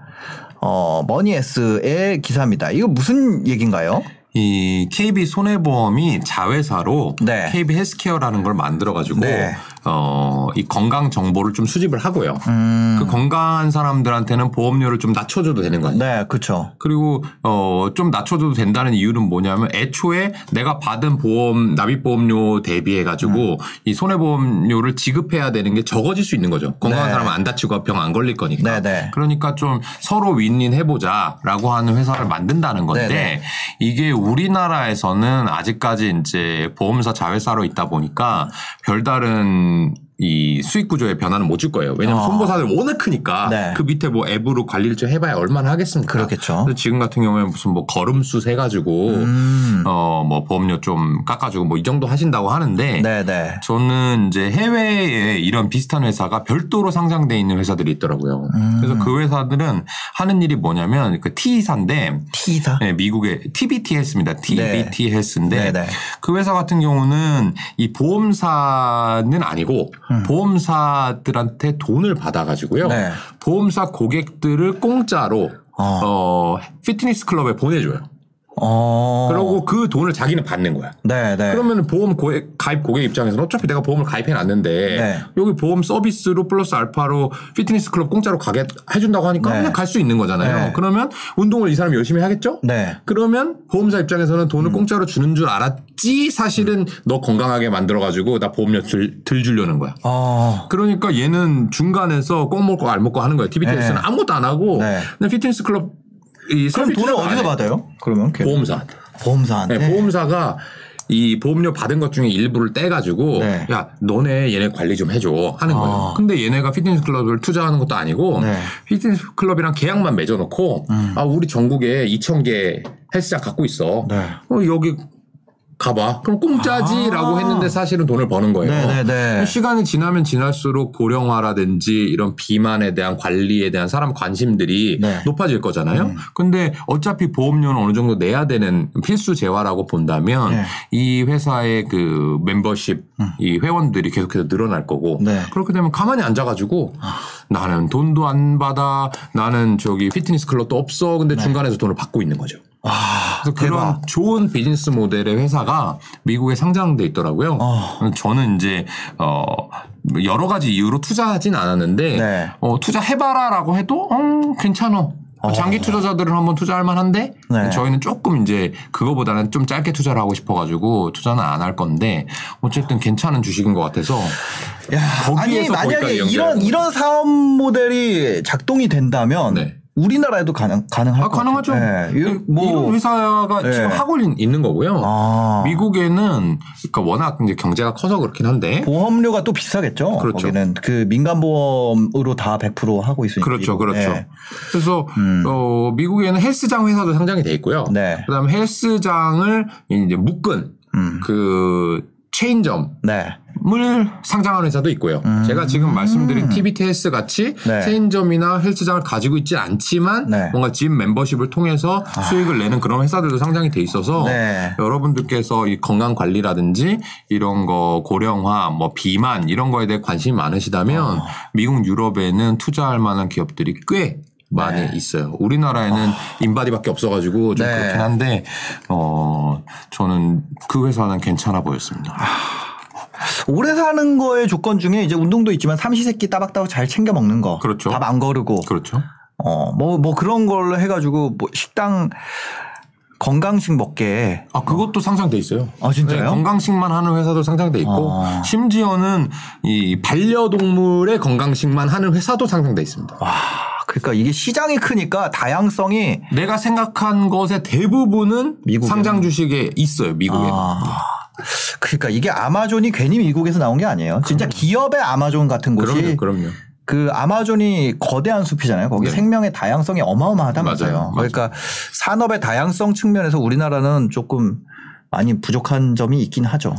어, 머니S의 기사입니다. 이거 무슨 얘기인가요? 이 KB 손해보험이 자회사로 네. KB 헬스케어라는 걸 만들어가지고 네. 어, 이 건강 정보를 좀 수집을 하고요. 음, 그 건강한 사람들한테는 보험료를 좀 낮춰줘도 되는 거 아니에요? 네, 그쵸. 그리고 어, 좀 낮춰줘도 된다는 이유는 뭐냐면 애초에 내가 받은 보험 납입 보험료 대비해 가지고 음. 이 손해보험료를 지급해야 되는 게 적어질 수 있는 거죠. 건강한 네. 사람은 안 다치고 병 안 걸릴 거니까. 네, 네. 그러니까 좀 서로 윈윈 해보자라고 하는 회사를 만든다는 건데 네, 네. 이게 우리나라에서는 아직까지 이제 보험사 자회사로 있다 보니까 별다른 um, 이 수익 구조의 변화는 못 줄 거예요. 왜냐하면 어. 손보사들 워낙 크니까 네. 그 밑에 뭐 앱으로 관리를 좀 해봐야 얼마나 하겠습니까? 그렇겠죠. 그래서 지금 같은 경우에 무슨 뭐 걸음수 세 가지고 음, 어뭐 보험료 좀 깎아주고 뭐 이 정도 하신다고 하는데 네, 네. 저는 이제 해외에 이런 비슷한 회사가 별도로 상장돼 있는 회사들이 있더라고요. 음. 그래서 그 회사들은 하는 일이 뭐냐면 그 T사인데 T사. 네, 미국의 TBT 헬스입니다. TBT 헬스인데 네, 네. 그 회사 같은 경우는 이 보험사는 아니고 음. 보험사들한테 돈을 받아가지고요. 네. 보험사 고객들을 공짜로 어. 어, 피트니스 클럽에 보내줘요. 어. 그러고 그 돈을 자기는 받는 거야. 네, 네. 그러면 보험 고객, 가입 고객 입장에서는 어차피 내가 보험을 가입해 놨는데 네. 여기 보험 서비스로 플러스 알파로 피트니스 클럽 공짜로 가게 해준다고 하니까 네. 그냥 갈 수 있는 거잖아요. 네. 그러면 운동을 이 사람이 열심히 하겠죠? 네. 그러면 보험사 입장에서는 음. 돈을 공짜로 주는 줄 알았지 사실은 너 건강하게 만들어가지고 나 보험료 들, 들 주려는 거야. 어. 그러니까 얘는 중간에서 꼭 먹고 알 먹고 하는 거야. TBTS는 네. 아무것도 안 하고 네. 그냥 피트니스 클럽 이 그럼 설비 돈을 어디서 해. 받아요? 그러면 걔- 보험사한테. 보험사한테. 네, 보험사가 이 보험료 받은 것 중에 일부를 떼가지고 네. 야 너네 얘네 관리 좀 해줘 하는 거예요. 아. 근데 얘네가 피트니스 클럽을 투자하는 것도 아니고 네. 음. 피트니스 클럽이랑 계약만 맺어놓고 아 우리 전국에 2천 개 헬스장 갖고 있어. 네. 어, 여기 가봐. 그럼 공짜지라고 아. 했는데 사실은 돈을 버는 거예요. 네네네. 시간이 지나면 지날수록 고령화라든지 이런 비만에 대한 관리에 대한 사람 관심들이 네. 높아질 거잖아요. 음. 근데 어차피 보험료는 어느 정도 내야 되는 필수 재화라고 본다면 네. 이 회사의 그 멤버십 이 회원들이 계속해서 늘어날 거고 음. 네. 그렇게 되면 가만히 앉아가지고 나는 돈도 안 받아 나는 저기 피트니스 클럽도 없어 근데 중간에서 돈을 받고 있는 거죠. 와, 그래서 그런 네. 대박. 좋은 비즈니스 모델의 회사가 미국에 상장돼 있더라고요. 어. 저는 이제 어 여러 가지 이유로 투자하진 않았는데 네. 어 투자해봐라라고 해도 어 괜찮어. 장기 투자자들은 한번 투자할 만한데 네. 저희는 조금 이제 그거보다는 좀 짧게 투자를 하고 싶어가지고 투자는 안 할 건데 어쨌든 괜찮은 주식인 것 같아서 야, 아니 만약에 이런 이런 사업 모델이 작동이 된다면 네. 우리나라에도 가능 가능할 아, 것 가능하죠. 네. 뭐 이런 회사가 네. 지금 하고 있는 거고요. 아, 미국에는 그러니까 워낙 이제 경제가 커서 그렇긴 한데 보험료가 또 비싸겠죠. 그렇죠. 거기는 그 민간 보험으로 다 100% 하고 있으니까. 그렇죠, 그렇죠. 네. 그래서 음. 어, 미국에는 헬스장 회사도 상장이 돼 있고요. 네. 그다음에 헬스장을 이제 묶은 음. 그 체인점을 네. 상장하는 회사도 있고요. 제가 지금 말씀드린 TBT 헬스 같이 음. 네. 체인점이나 헬스장을 가지고 있지 않지만 네. 뭔가 집 멤버십을 통해서 수익을 내는 그런 회사들도 상장이 돼 있어서 네. 여러분들께서 이 건강 관리라든지 이런 거 고령화, 뭐 비만 이런 거에 대해 관심이 많으시다면 아. 미국 유럽에는 투자할 만한 기업들이 꽤 많이 네. 있어요. 우리나라에는 인바디밖에 없어가지고 좀 네. 그렇긴 한데 어 저는 그 회사는 괜찮아 보였습니다. 아, 오래 사는 거의 조건 중에 이제 운동도 있지만 삼시세끼 따박따박 잘 챙겨 먹는 거. 그렇죠. 밥 안 거르고. 그렇죠. 어, 뭐, 뭐 그런 걸로 해가지고 뭐 식당 건강식 먹게. 아 그것도 상장돼 있어요. 아, 진짜요? 네, 건강식만 하는 회사도 상장돼 있고 아. 심지어는 이 반려동물의 건강식만 하는 회사도 상장돼 있습니다. 와, 그러니까 이게 시장이 크니까 다양성이 내가 생각한 것의 대부분은 미국에는. 상장 주식에 있어요. 미국에는. 아, 그러니까 이게 아마존이 괜히 미국에서 나온 게 아니에요. 진짜 기업의 아마존 같은 곳이 그럼요, 그럼요. 그 아마존이 거대한 숲이잖아요. 거기 네. 생명의 다양성이 어마어마하다면서요. 맞아요, 맞아요. 그러니까 산업의 다양성 측면에서 우리나라는 조금 많이 부족한 점이 있긴 하죠.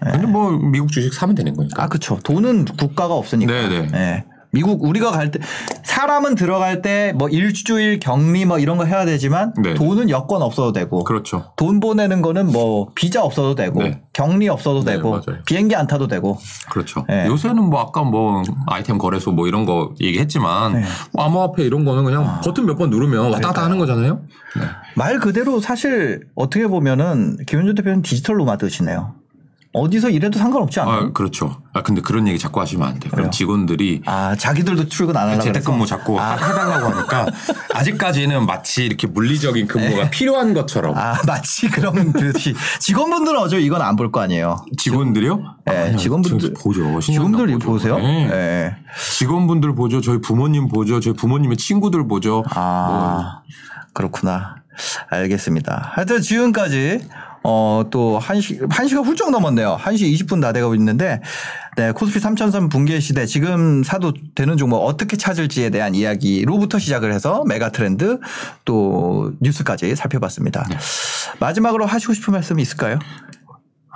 근데 뭐 미국 주식 사면 되는 거니까. 아, 그렇죠. 돈은 국가가 없으니까. 네 네. 예. 미국 우리가 갈 때 사람은 들어갈 때 뭐 일주일 격리 뭐 이런 거 해야 되지만 네. 돈은 여권 없어도 되고 그렇죠. 돈 보내는 거는 뭐 비자 없어도 되고 네. 격리 없어도 네, 되고 맞아요. 비행기 안 타도 되고 그렇죠. 네. 요새는 뭐 아까 뭐 아이템 거래소 뭐 이런 거 얘기했지만 네. 뭐 암호화폐 이런 거는 그냥 버튼 몇 번 누르면 왔다 갔다 하는 거잖아요. 네. 말 그대로 사실 어떻게 보면은 김현준 대표는 디지털 노마드시네요. 어디서 일해도 상관없지 않아요? 아, 그렇죠. 아, 근데 그런 얘기 자꾸 하시면 안 돼요. 그럼 직원들이 아, 자기들도 출근 안 하려고 재택근무? 자꾸 해달라고 하니까 아직까지는 마치 이렇게 물리적인 근무가 필요한 것처럼 아, 마치 그런 듯이 직원분들은 어저 이건 안 볼 거 아니에요. 직원들이요? 네, 아니요, 직원분들- 보죠. 직원들 신년도 보세요. 네. 네. 직원분들 보죠. 저희 부모님 보죠. 저희 부모님의 친구들 보죠. 아, 그렇구나. 알겠습니다. 하여튼 지금까지 어, 또 1시, 1시가 훌쩍 넘었네요. 1시 20분 다 돼가고 있는데, 네, 코스피 3000선 붕괴 시대 지금 사도 되는 종목 어떻게 찾을지에 대한 이야기로부터 시작을 해서 메가 트렌드 또 뉴스까지 살펴봤습니다. 마지막으로 하시고 싶은 말씀이 있을까요?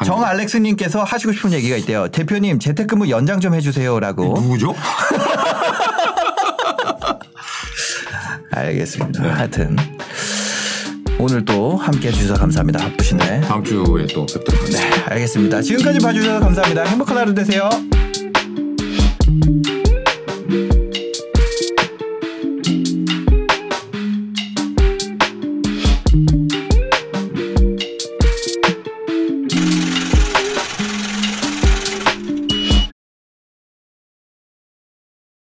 정 알렉스님께서 하시고 싶은 얘기가 있대요. 대표님 재택근무 연장 좀 해주세요라고. 누구죠? <laughs> 알겠습니다. 하여튼 오늘 또 함께 해주셔서 감사합니다. 바쁘시네. 다음 주에 또 뵙도록 하겠습니다. 알겠습니다. 지금까지 봐주셔서 감사합니다. 행복한 하루 되세요.